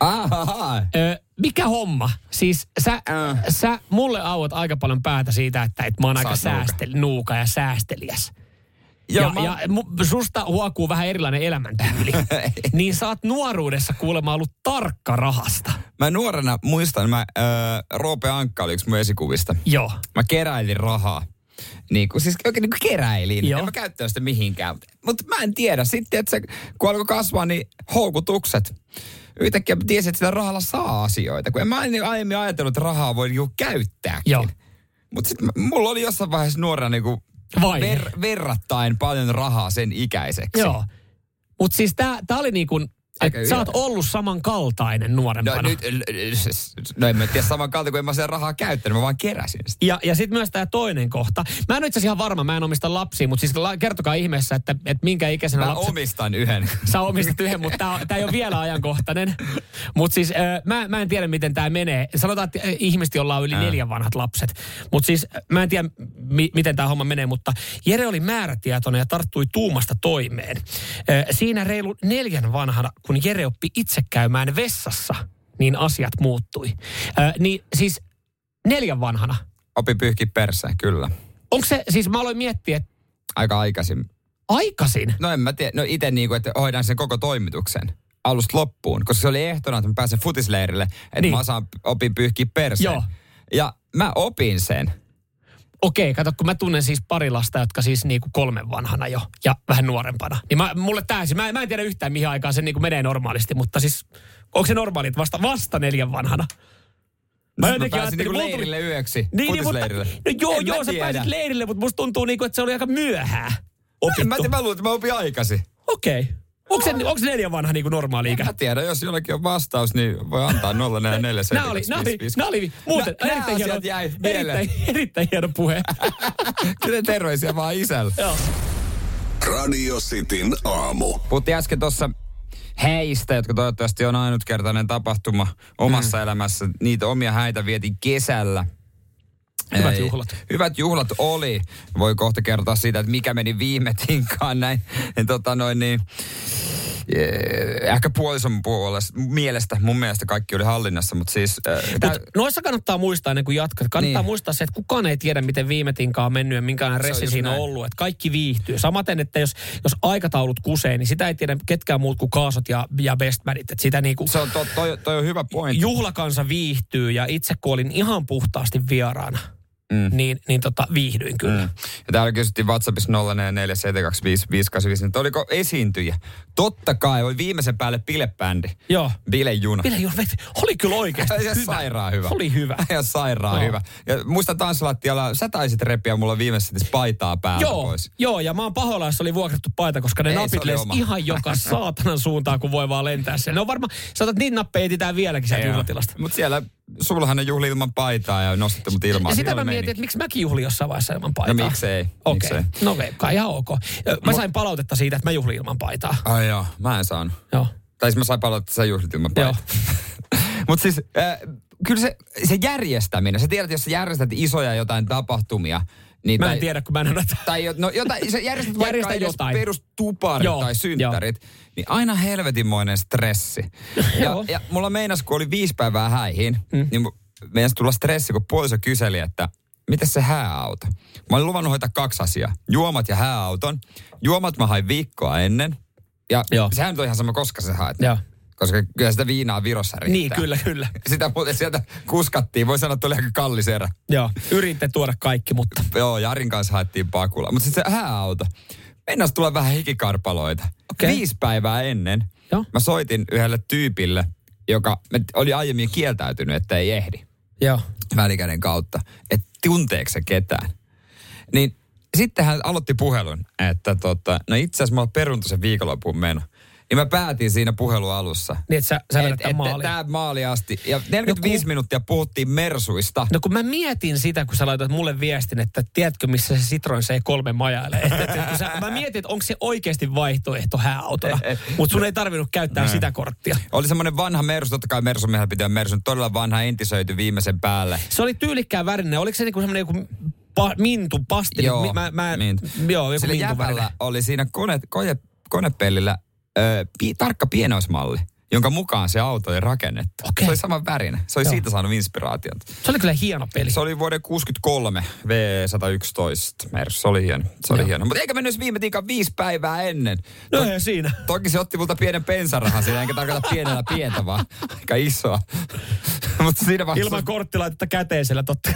Ahaha. Ö, mikä homma? Siis sä, Äh. sä mulle auot aika paljon päätä siitä, että, että mä oon aika oot nuuka. säästel, nuuka ja säästeliäs. Joo, ja, mä- ja mu- susta huokuu vähän erilainen elämäntyyli. niin sä oot nuoruudessa kuulemma ollut tarkka rahasta. Mä nuorena muistan, mä, äh, Roope Ankka oli yksi mun esikuvista. Joo. Mä keräilin rahaa. Niin kuin, siis oikein niin kuin keräilin. Joo. En mä käyttänyt sitä mihinkään. Mutta mä en tiedä. Sitten, että se, kun alkoi kasvaa, niin houkutukset. Yhtäkkiä mä tiesin, että sitä rahalla saa asioita. Kun en mä aiemmin ajatellut, että rahaa voi niinku käyttääkin. Joo. Mutta sitten mulla oli jossain vaiheessa nuorena niinku ver, verrattain paljon rahaa sen ikäiseksi. Joo. Mutta siis tää oli niin Et sä oot ollut samankaltainen No, nuorempana. nyt, no en mä tiedä saman kalta, kun en mä sen rahaa käyttänyt, mä vaan keräsin sitä. Ja, ja sitten myös tämä toinen kohta. Mä en ole itse ihan varma, mä en omista lapsia, mutta siis kertokaa ihmeessä, että, että minkä ikäisenä Mä lapset... omistan yhden. Sä omistat yhden, mutta tämä ei ole vielä ajankohtainen. Mutta siis äh, mä, mä en tiedä, miten tämä menee. Sanotaan, että ihmiset, joilla on yli neljän vanhat lapset. Mutta siis mä en tiedä, mi- miten tämä homma menee, mutta Jere oli määrätietoinen ja tarttui tuumasta toimeen. Äh, siinä reilu neljän vanhana, kun Jere oppi itse käymään vessassa, niin asiat muuttui. Äh, niin siis neljän vanhana. Opi pyyhki perseen, kyllä. Onko se, siis mä aloin miettiä, että Aika aikaisin. aikaisin. No en mä tiedä, no itse niinku, että hoidan sen koko toimituksen alusta loppuun, koska se oli ehtona, että mä pääsen futisleirille, että Niin. mä osaan, opin pyyhkiä perseen. Joo. Ja mä opin sen. Okei, kato, kun mä tunnen siis pari lasta, jotka siis niinku kolmen vanhana jo ja vähän nuorempana. Niin mä, mulle tää, mä, mä en tiedä yhtään mihin aikaan se niinku menee normaalisti, mutta siis onko se normaali, että vasta, vasta neljän vanhana? Mä, mä pääsin niinku mulla tuli- leirille yöksi, Niin, niin, mutta, no joo, En mä joo, sä tiedä. pääsit leirille, mutta musta tuntuu niinku, että se oli aika myöhään opittu. Mä, tiedä, mä luulen, että mä opin aikaisin. Okei. Onko se, onko se neljän vanha niinku normaali ikä? Mä tiedän, jos jollakin on vastaus, niin voi antaa 044 Nämä oli, nämä oli, nämä oli, muuten nää erittäin, hieno, jäi erittäin, erittäin hieno puhe. Kyllä terveisiä vaan isällä. Joo. Radio Cityn aamu. Puhuttiin äsken tuossa häistä, jotka toivottavasti on ainutkertainen tapahtuma omassa mm. elämässä. Niitä omia häitä vietin kesällä. Hyvät Ei, juhlat. Hyvät juhlat oli. Voi kohta kertoa siitä, että mikä meni viime tinkaan näin. Niin, tota noin niin, eh, ehkä puolison puolesta, mielestä, mun mielestä kaikki oli hallinnassa, mutta siis... tää- Mut noissa kannattaa muistaa ennen kuin jatkat. Kannattaa Niin. muistaa se, että kukaan ei tiedä, miten viime tinkaan on mennyt ja minkälainen ressi just siinä on ollut. Että kaikki viihtyy. Samaten, että jos, jos aikataulut kusee, niin sitä ei tiedä ketkään muut kuin kaasot ja, ja bestmanit. Että sitä niinku, se on, to, toi, toi on hyvä pointti. juhlakansa viihtyy ja itse kun olin ihan puhtaasti vieraana, Mm. niin, niin tota, viihdyin kyllä. Mm. Ja täällä kysyttiin WhatsAppissa 04472558, että oliko esiintyjä. Totta kai, oli viimeisen päälle bilebändi. Joo. Bilejuna. Veti? Oli kyllä oikeasti Ihan hyvä. sairaan hyvä. Oli hyvä. Ihan sairaan Joo. hyvä. Ja muista tanssilattialla, sä taisit repiä mulla viimeisessä paitaa päältä Joo, pois. joo, ja mä oon pahoilla, jos oli vuokrattu paita, koska ne Ei, napit oma. ihan joka saatanan suuntaan, kun voi vaan lentää sen. Ne on varmaan, saatat niin nappeja etsitään vieläkin sieltä juhlatilasta. Mutta siellä sullahan ne juhli ilman paitaa ja nostitte mut ilmaan. Ja sitä Siellä mä mietin, että miksi mäkin juhlin jossain vaiheessa ilman paitaa. No miksei, Okei, miksei. no okei, kai ihan ok. Mä sain palautetta siitä, että mä juhlin ilman paitaa. Ai joo, mä en saanut. Joo. Tai siis mä sain palautetta, että sä juhlit ilman Joo. paitaa. Mutta siis äh, kyllä se, se järjestäminen, sä tiedät, jos sä järjestät isoja jotain tapahtumia, niin Mä tai, en tiedä, kun mä en tai jo- no jotain, sä järjestät vaikka edes jotain. perustuparit Joo, tai synttärit, niin aina helvetinmoinen stressi. ja, ja mulla meinas, kun oli viisi päivää häihin, mm. niin meinas tulla stressi, kun puoliso kyseli, että miten se hääauto? Mä olin luvannut hoitaa kaksi asiaa. Juomat ja hääauton. Juomat mä hain viikkoa ennen. Ja Joo. sehän nyt on ihan sama, koska sä haet. Joo. Koska kyllä sitä viinaa Virossa riittää. Niin, kyllä, kyllä. Sitä muuten sieltä kuskattiin. Voi sanoa, että oli aika kallis erä. Joo, yritte tuoda kaikki, mutta Joo, Jarin kanssa haettiin pakula. Mutta sitten se hääauto. Mennään tulla vähän hikikarpaloita. Okei. Viisi päivää ennen Joo. mä soitin yhdelle tyypille, joka oli aiemmin kieltäytynyt, että ei ehdi joo. välikäden kautta. Että tunteeko se ketään. Niin sitten hän aloitti puhelun, että tota, no itse asiassa mä oon peruntu sen viikonloppuun meno. Niin mä päätin siinä puhelun alussa. Niin, että sä, sä Et- et- maaliin. Tää maali asti. Ja 45 No kun- minuuttia puhuttiin Mersuista. No kun mä mietin sitä, kun sä laitat mulle viestin, että tiedätkö missä se Citroen C3 majailee. Et, et, et, sä, mä mietin, että onko se oikeasti vaihtoehto hääautona. Mutta sun ei tarvinnut käyttää Näin. sitä korttia. Oli semmoinen vanha Mersu, totta kai Mersu miehellä pitää Mersu, todella vanha entisöity viimeisen päälle. Se oli tyylikkään värinen. Oliko se niinku semmoinen joku pa, mintu, pasti? Joo, mä, mä, mint. joo joku Sillä mintu oli siinä kone, koje, konepellillä ö, pi, tarkka pienoismalli, jonka mukaan se auto oli rakennettu. Okei. Se oli saman värinen. Se oli Joo. siitä saanut inspiraation. Se oli kyllä hieno peli. Se oli vuoden 63 V111 Mersu. Se oli hieno. Se oli Joo. hieno. Mutta eikä mennyt viime tiikan viisi päivää ennen. No To- siinä. Toki se otti multa pienen pensarahan siinä, enkä tarkoita pienellä pientä, vaan aika isoa. Mutta siinä vaiheessa... Ilman korttilaitetta käteisellä totta.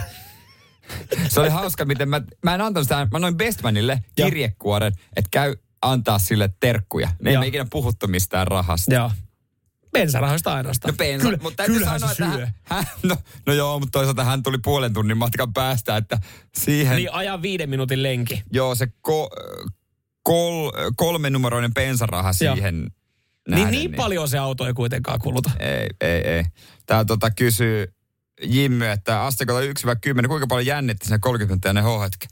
Se oli hauska, miten mä, mä en antanut sitä, mä noin Bestmanille kirjekuoren, että käy antaa sille terkkuja. Me ei Joo. ikinä puhuttu mistään rahasta. Joo. Bensarahoista ainoastaan. No pensa, Kyllä, mutta täytyy sanoa, että hän, hän, no, no joo, mutta toisaalta hän tuli puolen tunnin matkan päästä, että siihen, Niin ajan viiden minuutin lenki. joo se ko, kol, kolmen numeroinen pensaraha Joo. siihen, Niin, nähden, niin paljon se auto ei kuitenkaan kuluta. Ei, ei, ei. Tää tota kysyy Jimmy, että asteikolla 1-10, kuinka paljon jännitti sinne 30 ne hohetki?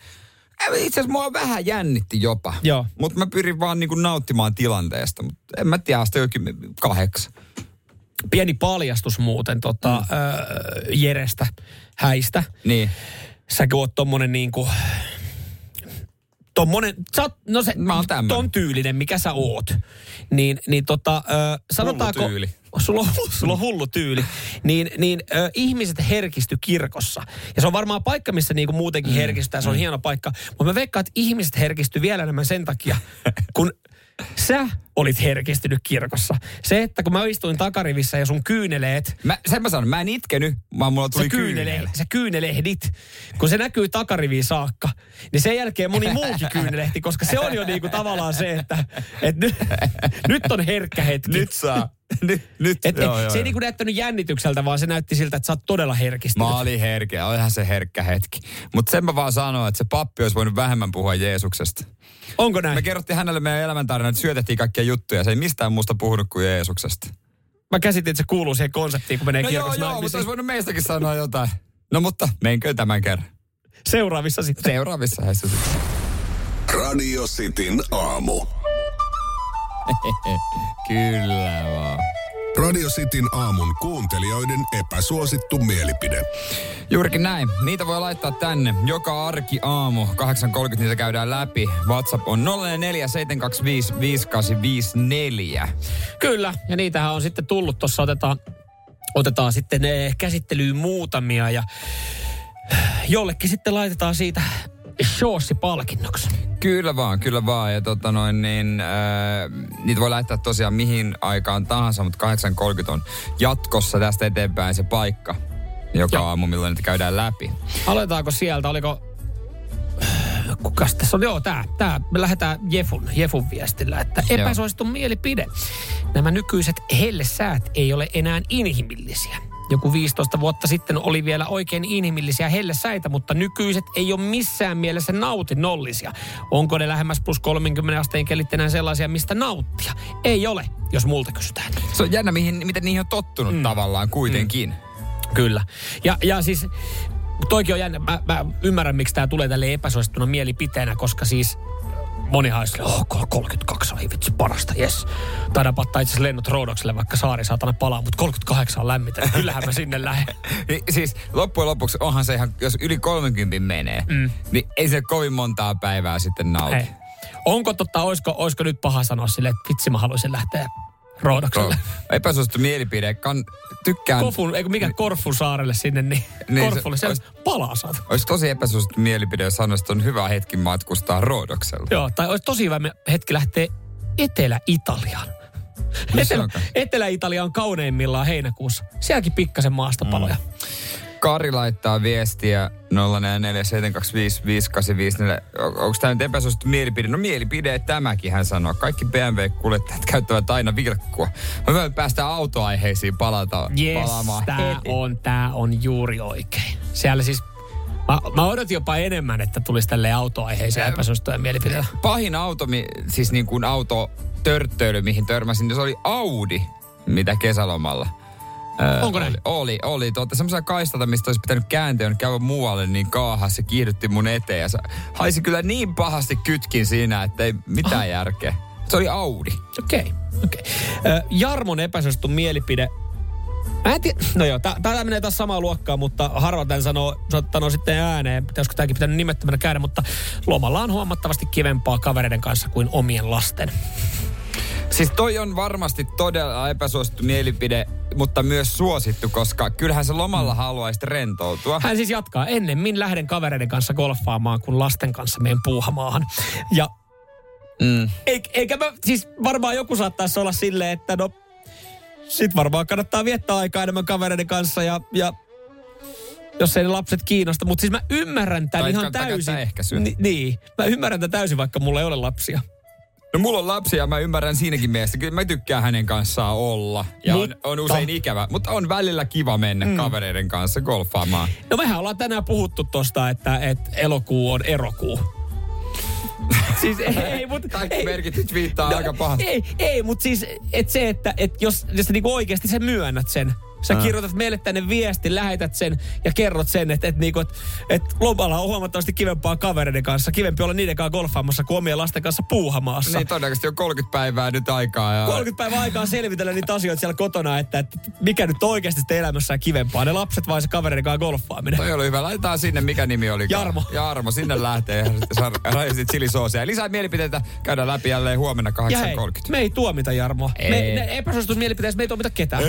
Itse asiassa mua vähän jännitti jopa. Joo. Mutta mä pyrin vaan niinku nauttimaan tilanteesta. Mutta en mä tiedä, asteikolla kahdeksan. Pieni paljastus muuten tota, mm. öö, Jerestä häistä. Niin. Säkin oot tommonen niinku... Tommonen, sä oot, no se, Mä oon tämmönen. ton tyylinen, mikä sä oot. Niin, niin tota, ö, sanotaanko... Hullu tyyli. Sulla on, sulla on hullu tyyli. Niin, niin ö, ihmiset herkisty kirkossa. Ja se on varmaan paikka, missä niinku muutenkin mm, herkistää. Se on mm. hieno paikka. Mutta mä veikkaan, että ihmiset herkisty vielä enemmän sen takia, kun sä olit herkistynyt kirkossa. Se, että kun mä istuin takarivissä ja sun kyyneleet Mä, sen mä sanon, mä en itkenyt, vaan mulla tuli kyynele, kyynele. sä kyynelehdit, kun se näkyy takariviin saakka, niin sen jälkeen moni muukin kyynelehti, koska se on jo niinku tavallaan se, että et nyt, nyt on herkkä hetki. Nyt saa. nyt, nyt. Et, et, joo, joo, se ei niinku näyttänyt jännitykseltä, vaan se näytti siltä, että sä oot todella herkistynyt. Mä olin herkeä, olihan se herkkä hetki. Mutta sen mä vaan sanoin, että se pappi olisi voinut vähemmän puhua Jeesuksesta. Onko näin? Me kerrottiin hänelle meidän elämäntarina, että syötettiin kaikkia juttuja. Se ei mistään muusta puhunut kuin Jeesuksesta. Mä käsitin, että se kuuluu siihen konseptiin, kun menee No joo, joo, mutta olisi voinut meistäkin sanoa jotain. No mutta menkö tämän kerran. Seuraavissa sitten. Seuraavissa sitten. Radio Cityn aamu. Kyllä vaan. Radio Cityn aamun kuuntelijoiden epäsuosittu mielipide. Juurikin näin. Niitä voi laittaa tänne. Joka arki aamu 8.30 niitä käydään läpi. WhatsApp on 0447255854. Kyllä, ja niitähän on sitten tullut. Tuossa otetaan, otetaan sitten eh, käsittelyyn muutamia ja jollekin sitten laitetaan siitä shortsi-palkinnoksi. Kyllä vaan, kyllä vaan. Ja tota noin, niin, äh, niitä voi laittaa tosiaan mihin aikaan tahansa, mutta 8.30 on jatkossa tästä eteenpäin se paikka, joka Joo. aamu, milloin niitä käydään läpi. Aloitetaanko sieltä? Oliko... Kukas tässä on? Joo, tää. tää. Me lähdetään Jefun, Jefun viestillä, että epäsuosittu mielipide. Nämä nykyiset hellesäät ei ole enää inhimillisiä. Joku 15 vuotta sitten oli vielä oikein inhimillisiä hellesäitä, mutta nykyiset ei ole missään mielessä nautinnollisia. Onko ne lähemmäs plus 30 asteen kelit enää sellaisia, mistä nauttia? Ei ole, jos multa kysytään. Se on jännä, mihin, miten niihin on tottunut mm. tavallaan kuitenkin. Mm. Kyllä. Ja, ja siis toikin on jännä. Mä, mä ymmärrän, miksi tämä tulee tälle epäsuosittuna mielipiteenä, koska siis olisi silleen, oh, 32 ei vitsi parasta, jes. Tai napattaa itse lennot Roodokselle, vaikka saari saatana palaa, mutta 38 on lämmitä. Kyllähän mä sinne lähden. Niin, siis loppujen lopuksi onhan se ihan, jos yli 30 menee, mm. niin ei se kovin montaa päivää sitten nauti. Hei. Onko totta, olisiko, olisiko nyt paha sanoa silleen, että vitsi mä haluaisin lähteä Roodokselle. Epäsuosittu mielipide. Kan, tykkään. Kofun, eikö mikä Korfun saarelle sinne, niin, Niin, Korfulle, se, olisi- palaa saat. Olisi tosi epäsuosittu mielipide, jos sanoisit, että on hyvä hetki matkustaa Roodoksella. Joo, tai olisi tosi hyvä hetki lähteä Etelä-Italiaan. Etelä? Etelä-Italia on kauneimmillaan heinäkuussa. Sielläkin pikkasen maastopaloja. Mm. Kari laittaa viestiä 0447255854. Onko tämä nyt epäsuosittu mielipide? No mielipide tämäkin hän sanoo. Kaikki BMW-kuljettajat käyttävät aina vilkkua. On hyvä päästä autoaiheisiin palata, Yes, palaamaan tää heti. on, tää on juuri oikein. Siellä siis, mä, mä odotin jopa enemmän, että tulisi tälleen autoaiheisia epäsuosittuja mielipiteitä. Pahin auto, siis niin kuin auto törttöily, mihin törmäsin, niin se oli Audi, mitä kesälomalla. Öö, Onko näin? Oli, oli. oli. Tuota, semmoisia kaistalta, mistä olisi pitänyt kääntyä ja käydä muualle, niin kaahas se kiihdytti mun eteen. Ja se haisi kyllä niin pahasti kytkin siinä, että ei mitään järkeä. Se oli Audi. Okei, okay, okei. Okay. Jarmon epäsuosittu mielipide. Mä en tiedä, no joo, tää, tää menee taas samaa luokkaa, mutta harva tämän sanoo, sanoo sitten ääneen, olisiko tämäkin pitänyt nimettömänä käydä, mutta lomalla on huomattavasti kivempaa kavereiden kanssa kuin omien lasten. Siis toi on varmasti todella epäsuosittu mielipide, mutta myös suosittu, koska kyllähän se lomalla haluaisi rentoutua. Hän siis jatkaa, ennemmin lähden kavereiden kanssa golfaamaan kuin lasten kanssa meidän puuhamaahan. Ja Mm. Eik, eikä mä, siis varmaan joku saattaisi olla silleen, että no, sit varmaan kannattaa viettää aikaa enemmän kavereiden kanssa ja, ja jos ei ne lapset kiinnosta. Mutta siis mä ymmärrän tämän Tai ihan täysin. Ni, niin, mä ymmärrän tämän täysin, vaikka mulla ei ole lapsia. No mulla on lapsia, mä ymmärrän siinäkin mielessä. Kyllä mä tykkään hänen kanssaan olla. Ja on, Mutta- on usein ikävä, mutta on välillä kiva mennä mm. kavereiden kanssa golfaamaan. No mehän ollaan tänään puhuttu tosta, että, että elokuu on erokuu. siis ei, mut... Kaikki ei, merkit viittaa no, aika pahasti. Ei, ei mutta siis et se, että et jos, jos sä niinku oikeasti sen myönnät sen, Sä Ah. kirjoitat meille tänne viesti, lähetät sen ja kerrot sen, että, että, niinku, että, että lomalla on huomattavasti kivempaa kavereiden kanssa. Kivempi olla niiden kanssa golfaamassa kuin omien lasten kanssa puuhamaassa. Niin todennäköisesti on 30 päivää nyt aikaa. Ja... 30 päivää aikaa selvitellä niitä asioita siellä kotona, että, että mikä nyt oikeasti sitten elämässään kivempaa. Ne lapset vai se kavereiden kanssa golfaaminen. Toi oli hyvä. Laitetaan sinne, mikä nimi oli. Jarmo. Jarmo, sinne lähtee. Saa raisit chilisoosia. Lisää mielipiteitä käydään läpi jälleen huomenna Ja hei, 8.30. me ei tuomita Jarmoa. Ei. Me, ne epäsuositusmielipiteissä me ei tuomita ketään.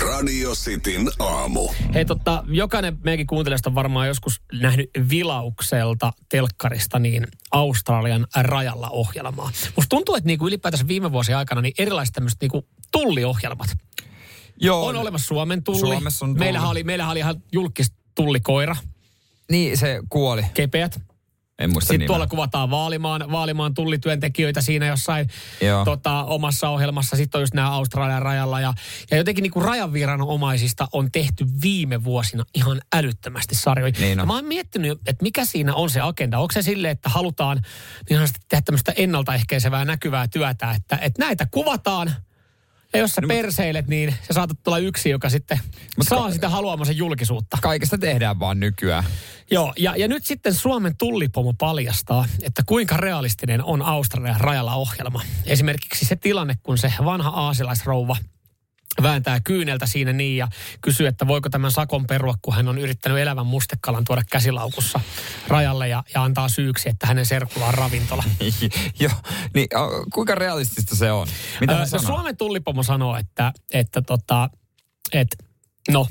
Radio Cityn aamu. Hei totta, jokainen meidänkin kuuntelijasta on varmaan joskus nähnyt vilaukselta telkkarista niin Australian rajalla ohjelmaa. Musta tuntuu, että niinku ylipäätänsä viime vuosien aikana niin erilaiset tämmöiset niinku tulliohjelmat. Joo. On olemassa Suomen tulli. Suomessa on tulli. Meillähän oli, meillähän oli ihan julkis tullikoira, Niin, se kuoli. kepeät. En muista Sitten nimeä. tuolla kuvataan Vaalimaan, Vaalimaan tullityöntekijöitä siinä jossain Joo. tota, omassa ohjelmassa. Sitten on just nämä Australian rajalla. Ja, ja jotenkin niin kuin rajanviranomaisista on tehty viime vuosina ihan älyttömästi sarjoja. Niin on. mä oon miettinyt, että mikä siinä on se agenda. Onko se sille, että halutaan niin tehdä tämmöistä ennaltaehkäisevää näkyvää työtä, että, että näitä kuvataan ja jos sä perseilet, niin sä saatat olla yksi, joka sitten Mut saa ka- sitä haluamansa julkisuutta. Kaikesta tehdään vaan nykyään. Joo, ja, ja nyt sitten Suomen tullipomo paljastaa, että kuinka realistinen on Australian rajalla ohjelma. Esimerkiksi se tilanne, kun se vanha aasilaisrouva vääntää kyyneltä siinä niin ja kysyy, että voiko tämän sakon perua, kun hän on yrittänyt elävän mustekalan tuoda käsilaukussa rajalle ja, ja antaa syyksi, että hänen serkulla on ravintola. Joo, niin kuinka realistista se on? Mitä no sanoo? Suomen tullipomo sanoo, että, että tota, et, no,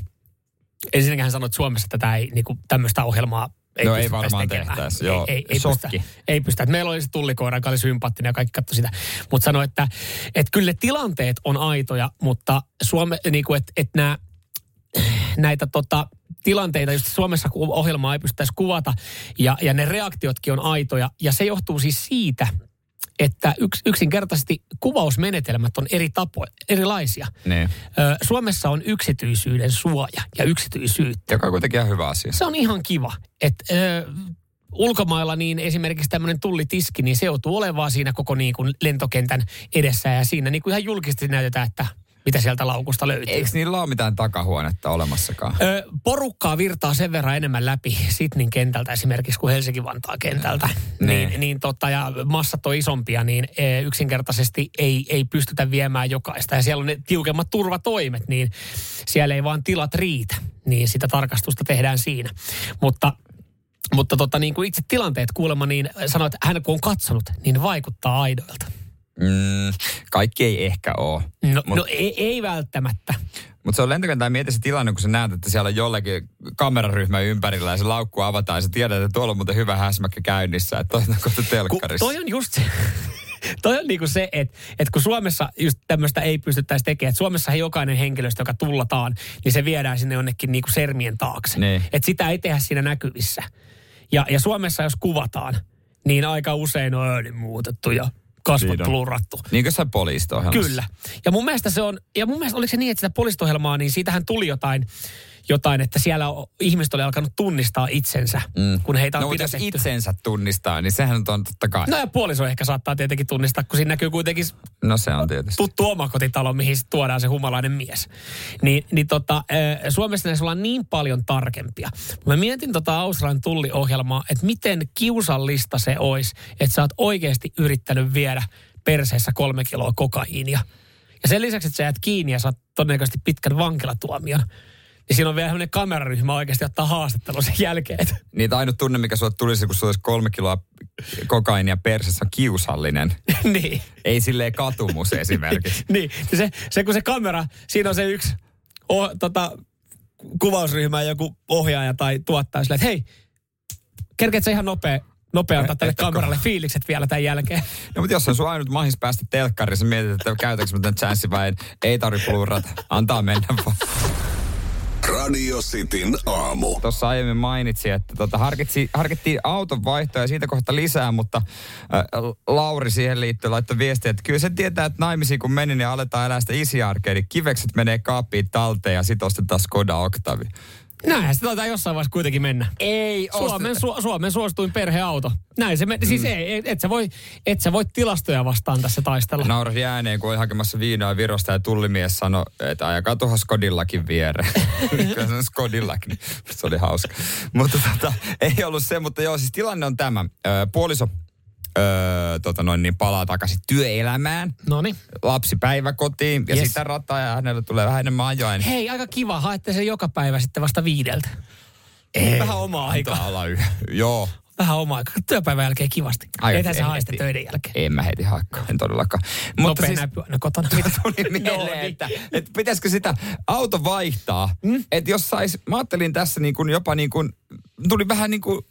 ensinnäkin hän sanoi, että Suomessa tätä ei, niinku, tämmöistä ohjelmaa ei No ei varmaan tehtäisi, joo. Ei, ei, ei, Shokki. pystytä, ei pystytä. Meillä oli se tullikoira, joka oli sympaattinen ja kaikki katsoi sitä. Mutta sanoi, että, että kyllä tilanteet on aitoja, mutta Suome, niinku, että, että nämä näitä tota, tilanteita, just Suomessa ohjelmaa ei pystyttäisi kuvata, ja, ja ne reaktiotkin on aitoja. Ja se johtuu siis siitä, että yks, yksinkertaisesti kuvausmenetelmät on eri tapo, erilaisia. Niin. Ö, Suomessa on yksityisyyden suoja ja yksityisyyttä. Joka on kuitenkin ihan hyvä asia. Se on ihan kiva. Että ö, ulkomailla niin esimerkiksi tämmöinen tullitiski, niin se joutuu olemaan siinä koko niin kuin lentokentän edessä ja siinä niin kuin ihan julkisesti näytetään, että mitä sieltä laukusta löytyy. Eikö niillä ole mitään takahuonetta olemassakaan? Ö, porukkaa virtaa sen verran enemmän läpi Sydneyn kentältä esimerkiksi kuin Helsinki-Vantaan kentältä. Niin. Niin, niin tota, ja massat on isompia, niin e, yksinkertaisesti ei, ei pystytä viemään jokaista. Ja siellä on ne tiukemmat turvatoimet, niin siellä ei vaan tilat riitä. Niin sitä tarkastusta tehdään siinä. Mutta mutta tota, niin kuin itse tilanteet kuulemma, niin sanoi, että hän kun on katsonut, niin vaikuttaa aidoilta. Mm, kaikki ei ehkä ole. No, Mut- no ei, ei välttämättä. Mutta se on lentokentän mieti se tilanne, kun sä näet, että siellä on jollakin kameraryhmä ympärillä ja se laukku avataan ja sä tiedät, että tuolla on muuten hyvä häsmäkkä käynnissä, että toi on kohta telkkarissa. toi on just se, toi on niinku se, että, että kun Suomessa just tämmöistä ei pystyttäisi tekemään, että Suomessa jokainen henkilöstö, joka tullataan, niin se viedään sinne jonnekin niinku sermien taakse. Niin. Että sitä ei tehdä siinä näkyvissä. Ja, ja Suomessa jos kuvataan, niin aika usein on muutettu ja kasvot plurattu. Niin kuin se poliisto Kyllä. Ja mun mielestä se on, ja mun mielestä oliko se niin, että sitä poliistohjelmaa, niin siitähän tuli jotain, jotain, että siellä on, ihmiset oli alkanut tunnistaa itsensä, mm. kun heitä on No mutta jos pidätetty. itsensä tunnistaa, niin sehän on totta kai. No ja puoliso ehkä saattaa tietenkin tunnistaa, kun siinä näkyy kuitenkin No se on tietysti. tuttu omakotitalo, mihin tuodaan se humalainen mies. Niin, niin tota, Suomessa näissä ollaan niin paljon tarkempia. Mä mietin tota Australian tulliohjelmaa, että miten kiusallista se olisi, että sä oot oikeasti yrittänyt viedä perseessä kolme kiloa kokaiinia. Ja sen lisäksi, että sä jäät kiinni ja saat todennäköisesti pitkän vankilatuomion, niin siinä on vielä sellainen kameraryhmä oikeasti ottaa haastattelun sen jälkeen. Niitä ainut tunne, mikä sulle tulisi, kun sulla olisi kolme kiloa kokainia persessä, on kiusallinen. niin. Ei silleen katumus esimerkiksi. niin, ja se, se kun se kamera, siinä on se yksi oh, tota, kuvausryhmä, joku ohjaaja tai tuottaja sille, että hei, kerkeet sä ihan nopea, nopea antaa tälle kameralle fiilikset vielä tämän jälkeen. No mutta jos on sun ainut mahis päästä telkkariin, sä mietit, että käytänkö mä tämän chanssin vai en. ei tarvi plurata. Antaa mennä vaan. Radio Cityn aamu. Tuossa aiemmin mainitsi, että tota, harkitsi, harkittiin auton vaihtoa ja siitä kohta lisää, mutta äh, Lauri siihen liittyen laittoi viestiä, että kyllä se tietää, että naimisiin kun meni, niin aletaan elää sitä isiarkea. Eli kivekset menee kaappiin talteen ja sitten ostetaan Skoda Octavia. Näinhän se taitaa jossain vaiheessa kuitenkin mennä. Ei Suomen, su, Suomen suosituin perheauto. Näin se meni. Siis ei, et, et, sä voi, et sä voi tilastoja vastaan tässä taistella. Naurasin ääneen, kun oli hakemassa viinaa Virosta ja tullimies sanoi, että ajakaa tuohon Skodillakin viereen. Kyllä se on Skodillakin. Se oli hauska. Mutta tota, ei ollut se, mutta joo, siis tilanne on tämä. Puoliso öö, tota noin, niin palaa takaisin työelämään, Noniin. lapsi päiväkotiin ja Yes. sitä rataa ja hänelle tulee vähän enemmän ajoa. Niin Hei, aika kiva. Haette sen joka päivä sitten vasta viideltä. Ei, Vähän omaa aikaa. Olla. Joo. Vähän omaa aikaa. Työpäivän jälkeen kivasti. Aika- Eihän se en haiste töiden jälkeen. En mä heti haikkaa, en todellakaan. Mutta Nopea siis, aina kotona. Mitä tuli mieleen, No niin. että, että pitäisikö sitä auto vaihtaa? Mm? Että jos sais, mä ajattelin tässä niin kuin jopa niin kuin, tuli vähän niin kuin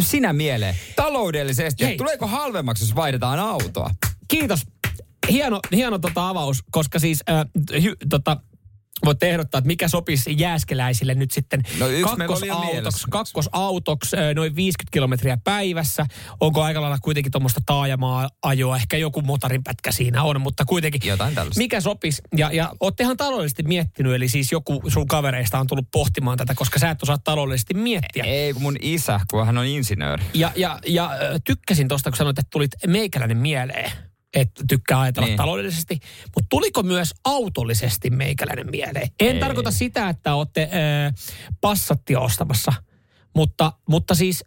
sinä mieleen, taloudellisesti, Hei. että tuleeko halvemmaksi, jos vaihdetaan autoa? Kiitos. Hieno, hieno tota avaus, koska siis äh, hy, tota, voitte ehdottaa, että mikä sopisi jääskeläisille nyt sitten No kakkosautoksi, kakkosautoksi noin 50 kilometriä päivässä. Onko aika lailla kuitenkin tuommoista taajamaa-ajoa, ehkä joku motarinpätkä siinä on, mutta kuitenkin Jotain tällaista. mikä sopisi. Ja, ja oottehan taloudellisesti miettinyt, eli siis joku sun kavereista on tullut pohtimaan tätä, koska sä et osaa taloudellisesti miettiä. Ei, kun mun isä, kun hän on insinööri. Ja, ja, ja tykkäsin tuosta, kun sanoit, että tulit meikäläinen mieleen, että tykkää ajatella Niin. taloudellisesti. Mutta tuliko myös autollisesti meikäläinen mieleen? En Ei. tarkoita sitä, että olette ö, passattia ostamassa, mutta, mutta siis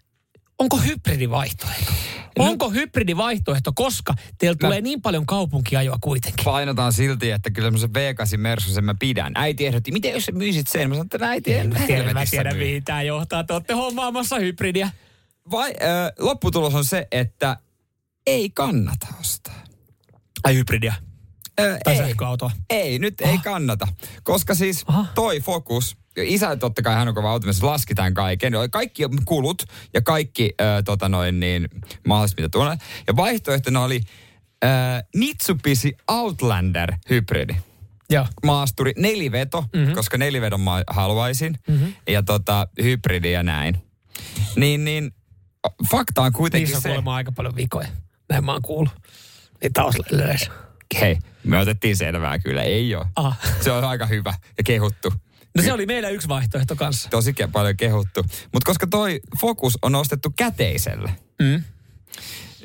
onko hybridivaihtoehto? Onko hybridivaihtoehto, koska teillä Mä- tulee niin paljon kaupunkiajoa kuitenkin? Painotaan silti, että kyllä semmoisen V8 Mersu sen mä pidän. Äiti ehdotti, miten jos sä myisit sen? Mä sanoin, että äiti en Mä tiedän, mä tiedän myy. mihin tämä johtaa. Te olette hommaamassa hybridiä. Vai, äh, lopputulos on se, että ei kannata ostaa. Ai hybridiä. Ö, Tai ei. sähköautoa. Ei, nyt ei kannata. Koska siis Aha. toi Focus, isä totta kai hän on kova automies, laski tämän kaiken. Kaikki kulut ja kaikki äh, tota noin niin, mahdolliset mitä tuolla. Ja vaihtoehtona oli äh, Mitsubishi Outlander hybridi. Joo. Maasturi, neliveto, Mhm. mm-hmm. koska nelivedon mä haluaisin. Mm-hmm. Ja tota, hybridi ja näin. Niin, niin fakta on kuitenkin Niissä on se... aika paljon vikoja. Näin mä oon kuullut. Niin taustalleissä. Hei, me otettiin selvää kyllä, ei ole. Aha. Se on aika hyvä ja kehuttu. No se oli meillä yksi vaihtoehto kanssa. Tosi paljon kehuttu. Mutta koska toi Focus on ostettu käteiselle, Mm.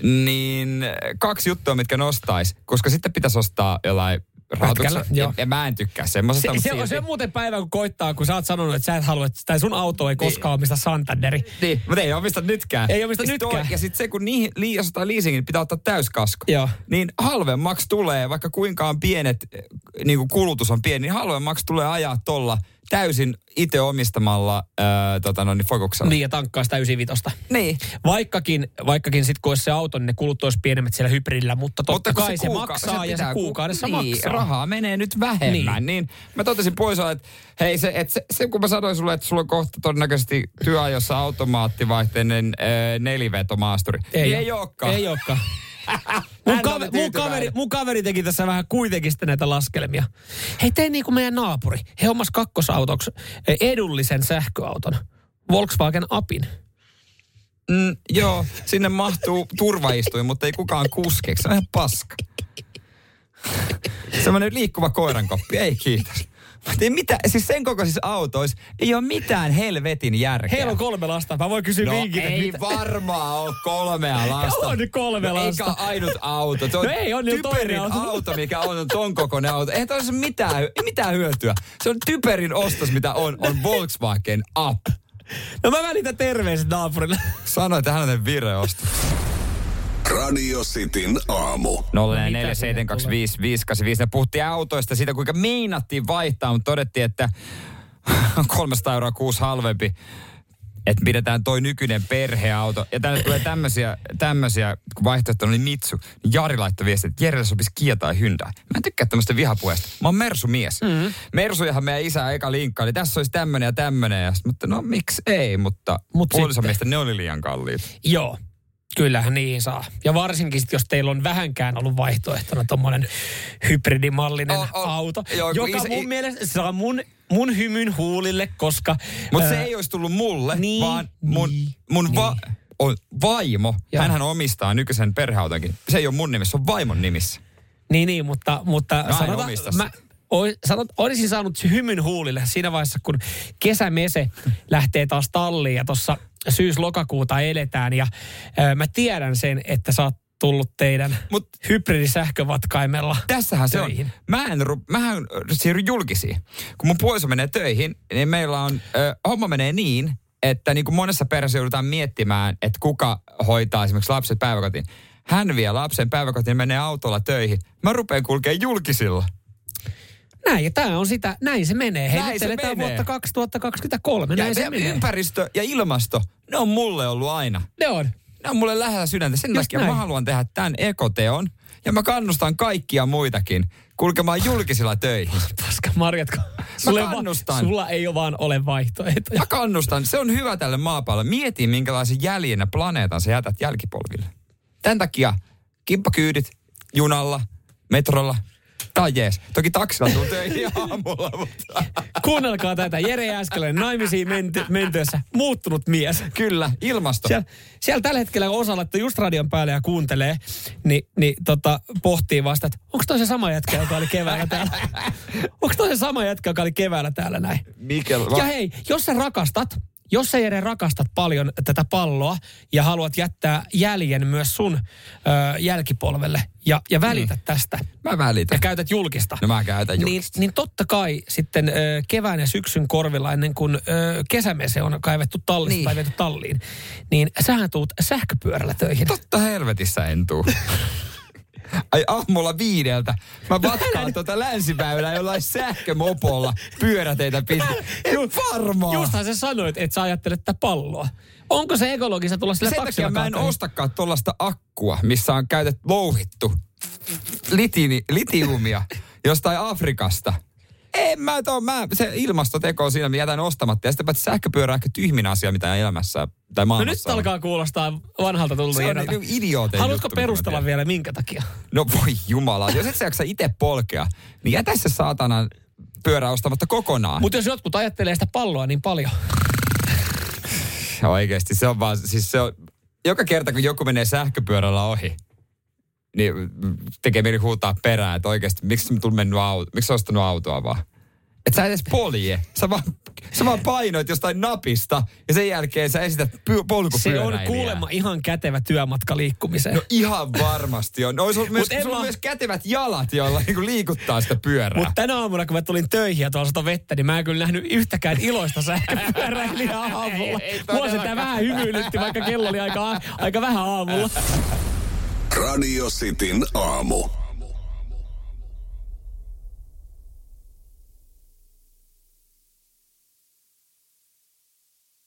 niin kaksi juttua, mitkä nostais, koska sitten pitäisi ostaa jollain rahoituksella. Pätkällä, Ja, ja, mä en tykkää semmoisesta. Se, se, on, se on muuten päivä, kun koittaa, kun sä oot sanonut, että sä et halua, että sun auto ei koskaan omista Santanderi. Niin, mutta ei omista nytkään. Ei omista Ja sit nytkään. ja sitten se, kun niihin, li, jos ottaa leasingin, niin pitää ottaa täyskasko. Joo. Niin halvemmaksi tulee, vaikka kuinka on pienet, eh, niin kuin kulutus on pieni, niin halvemmaksi tulee ajaa tolla täysin itse omistamalla ää, tota noin, niin Focuksella. Niin, ja tankkaa sitä 95. niin. Vaikkakin, vaikkakin sitten kun olisi se auto, niin ne kulut olisi pienemmät siellä hybridillä, mutta totta Mutta kai se, kuuka- maksaa ja se kuukaudessa ku- niin, maksaa. rahaa menee nyt vähemmän. Niin. niin mä totesin puolisolle, että hei se, et se, se, kun mä sanoin sulle, että sulla on kohta todennäköisesti työajossa automaattivaihteinen äh, nelivetomaasturi. Ei, niin ei olekaan. Ei olekaan. Mun, kaveri, mun, kaveri, mun kaveri teki tässä vähän kuitenkin sitten näitä laskelmia. Hei, tein niin kuin meidän naapuri. He hommas kakkosautoksi eh, edullisen sähköauton. Volkswagen Apin. Mm, joo, sinne mahtuu turvaistuin, mutta ei kukaan kuskeksi. Se on ihan paska. Semmoinen liikkuva koirankoppi, ei kiitos. Ei mitä, siis sen kokoisissa autoissa ei ole mitään helvetin järkeä. Heillä on kolme lasta. Mä voin kysyä No vinkit, että ei mitä- varmaan ole kolmea lasta. On kolme no, lasta. Eikä ainut auto. Se on No ei, on typerin toinen auto. auto. mikä on, on ton kokoinen auto. Eihän toisessa mitään, ei mitään hyötyä. Se on typerin ostos, mitä on, on Volkswagen Up. No mä välitän terveiset naapurille. Sano, että hän on tehnyt vireostos. Radio Cityn aamu. 047255854. Me puhuttiin autoista, siitä kuinka meinattiin vaihtaa, mutta todettiin, että on 300 euroa kuusi halvempi. Että pidetään toi nykyinen perheauto. Ja tänne tulee tämmöisiä, tämmöisiä kun vaihtoehto oli Mitsu. Niin Jari laittoi viestiä, että Jerelle sopisi Kia tai Hyundai. Mä en tykkää tämmöistä vihapuheesta. Mä oon Mersu-mies. Mm-hmm. Mersujahan meidän isä eka linkkaili. Tässä olisi tämmöinen ja tämmöinen. Ja sit, mutta no miksi ei, mutta Mut puolison sitten- mielestä ne oli liian kalliit. Joo. Kyllähän niin saa. Ja varsinkin sit, jos teillä on vähänkään ollut vaihtoehtona tommonen hybridimallinen Oh, oh. auto, Joo, joka isä- mun mielestä saa mun, mun hymyn huulille, koska... Mutta se ei olisi tullut mulle, niin, vaan mun, niin, mun va, on vaimo, Joo. hänhän omistaa nykyisen perheautonkin. Se ei ole mun nimissä, se on vaimon nimissä. Niin, niin, mutta, mutta sanotaan, mä, oi, sanot, olisin saanut hymyn huulille siinä vaiheessa, kun kesämese lähtee taas talliin ja tuossa syys-lokakuuta eletään. Ja ö, mä tiedän sen, että sä oot tullut teidän Mut- hybridisähkövatkaimella Tässähän se töihin. on. Mä en, ru- mähän siirryn julkisiin. Kun mun puoliso menee töihin, niin meillä on, ö, homma menee niin, että niin kuin monessa perheessä joudutaan miettimään, että kuka hoitaa esimerkiksi lapset päiväkotiin. Hän vie lapsen päiväkotiin, menee autolla töihin. Mä rupean kulkemaan julkisilla. Näin, ja tämä on sitä, näin se menee. Hei, Näin se menee. vuotta 2023, Ja, näin se ja menee. ympäristö ja ilmasto, ne on mulle ollut aina. Ne on. Ne on mulle lähellä sydäntä. Sen Just takia näin. mä haluan tehdä tämän ekoteon. Ja mä kannustan kaikkia muitakin kulkemaan julkisilla töihin. Paska Marjatko. Sulla, ei va- kannustan. sulla ei ole vaan ole vaihtoehtoja. Mä kannustan. Se on hyvä tälle maapallolle. Mieti, minkälaisen jäljen ja planeetan sä jätät jälkipolville. Tämän takia kimppakyydit junalla, metrolla, tai jees. Toki taksilla tuu töihin aamulla, mutta Kuunnelkaa tätä. Jere Jääskeläinen naimisiin menty, mentyessä muuttunut mies. kyllä, ilmasto. Siellä, siellä tällä hetkellä, osa laittaa just radion päälle ja kuuntelee, niin, niin tota, pohtii vasta, että onko toi se sama jätkä, joka oli keväällä täällä? onko toi se sama jätkä, joka oli keväällä täällä näin? Mikel, Ja hei, jos sä rakastat, jos sä Jere rakastat paljon tätä palloa ja haluat jättää jäljen myös sun ö, jälkipolvelle ja, ja välitä tästä mä välitän. ja käytät julkista. No mä käytän Niin, julkista. niin totta kai sitten ö, kevään ja syksyn korvilla ennen kuin ö, kesämese on kaivettu tallista Niin. tai viety talliin, niin sähän tuut sähköpyörällä töihin. Totta helvetissä en tuu. Ai aamulla viideltä. Mä vatkaan tuota länsiväylää jollain sähkömopolla pyöräteitä pitkin. En varmaan. Justhan sä sanoit, että sä ajattelet tätä palloa. Onko se ekologista tulla sillä Sen takia mä en ostakaan tuollaista akkua, missä on käytetty louhittu litini, litiumia jostain Afrikasta. En mä tuo, mä, se ilmastoteko on siinä, mä jätän ostamatta. Ja sitten sähköpyörä on ehkä tyhmin asia, mitä elämässä tai No nyt on. alkaa kuulostaa vanhalta tulta Se on niinku idiootin Haluatko juttu, perustella vielä minkä takia? No voi jumala, jos et sä jaksa itse polkea, niin jätä se saatana pyörä ostamatta kokonaan. Mutta jos jotkut ajattelee sitä palloa niin paljon. Ja Oikeesti, se on vaan, siis se on, joka kerta kun joku menee sähköpyörällä ohi, niin tekee mieli huutaa perään, että oikeasti, miksi sä mennyt auto, miksi ostanut autoa vaan? Et sä edes polje. Sä vaan, sä vaan painoit jostain napista ja sen jälkeen sä esität py- Se on polkupyöräilijää. kuulemma ihan kätevä työmatka liikkumiseen. No ihan varmasti on. No, olisi myös, sulla mä- myös kätevät jalat, joilla niinku liikuttaa sitä pyörää. Mutta tänä aamuna, kun mä tulin töihin ja tuolla sato vettä, niin mä en kyllä nähnyt yhtäkään iloista sähköpyöräilijää aamulla. Ei- ei Mua se vähän hymyilytti, vaikka kello oli aika, aika vähän aamulla. Radio Cityn aamu.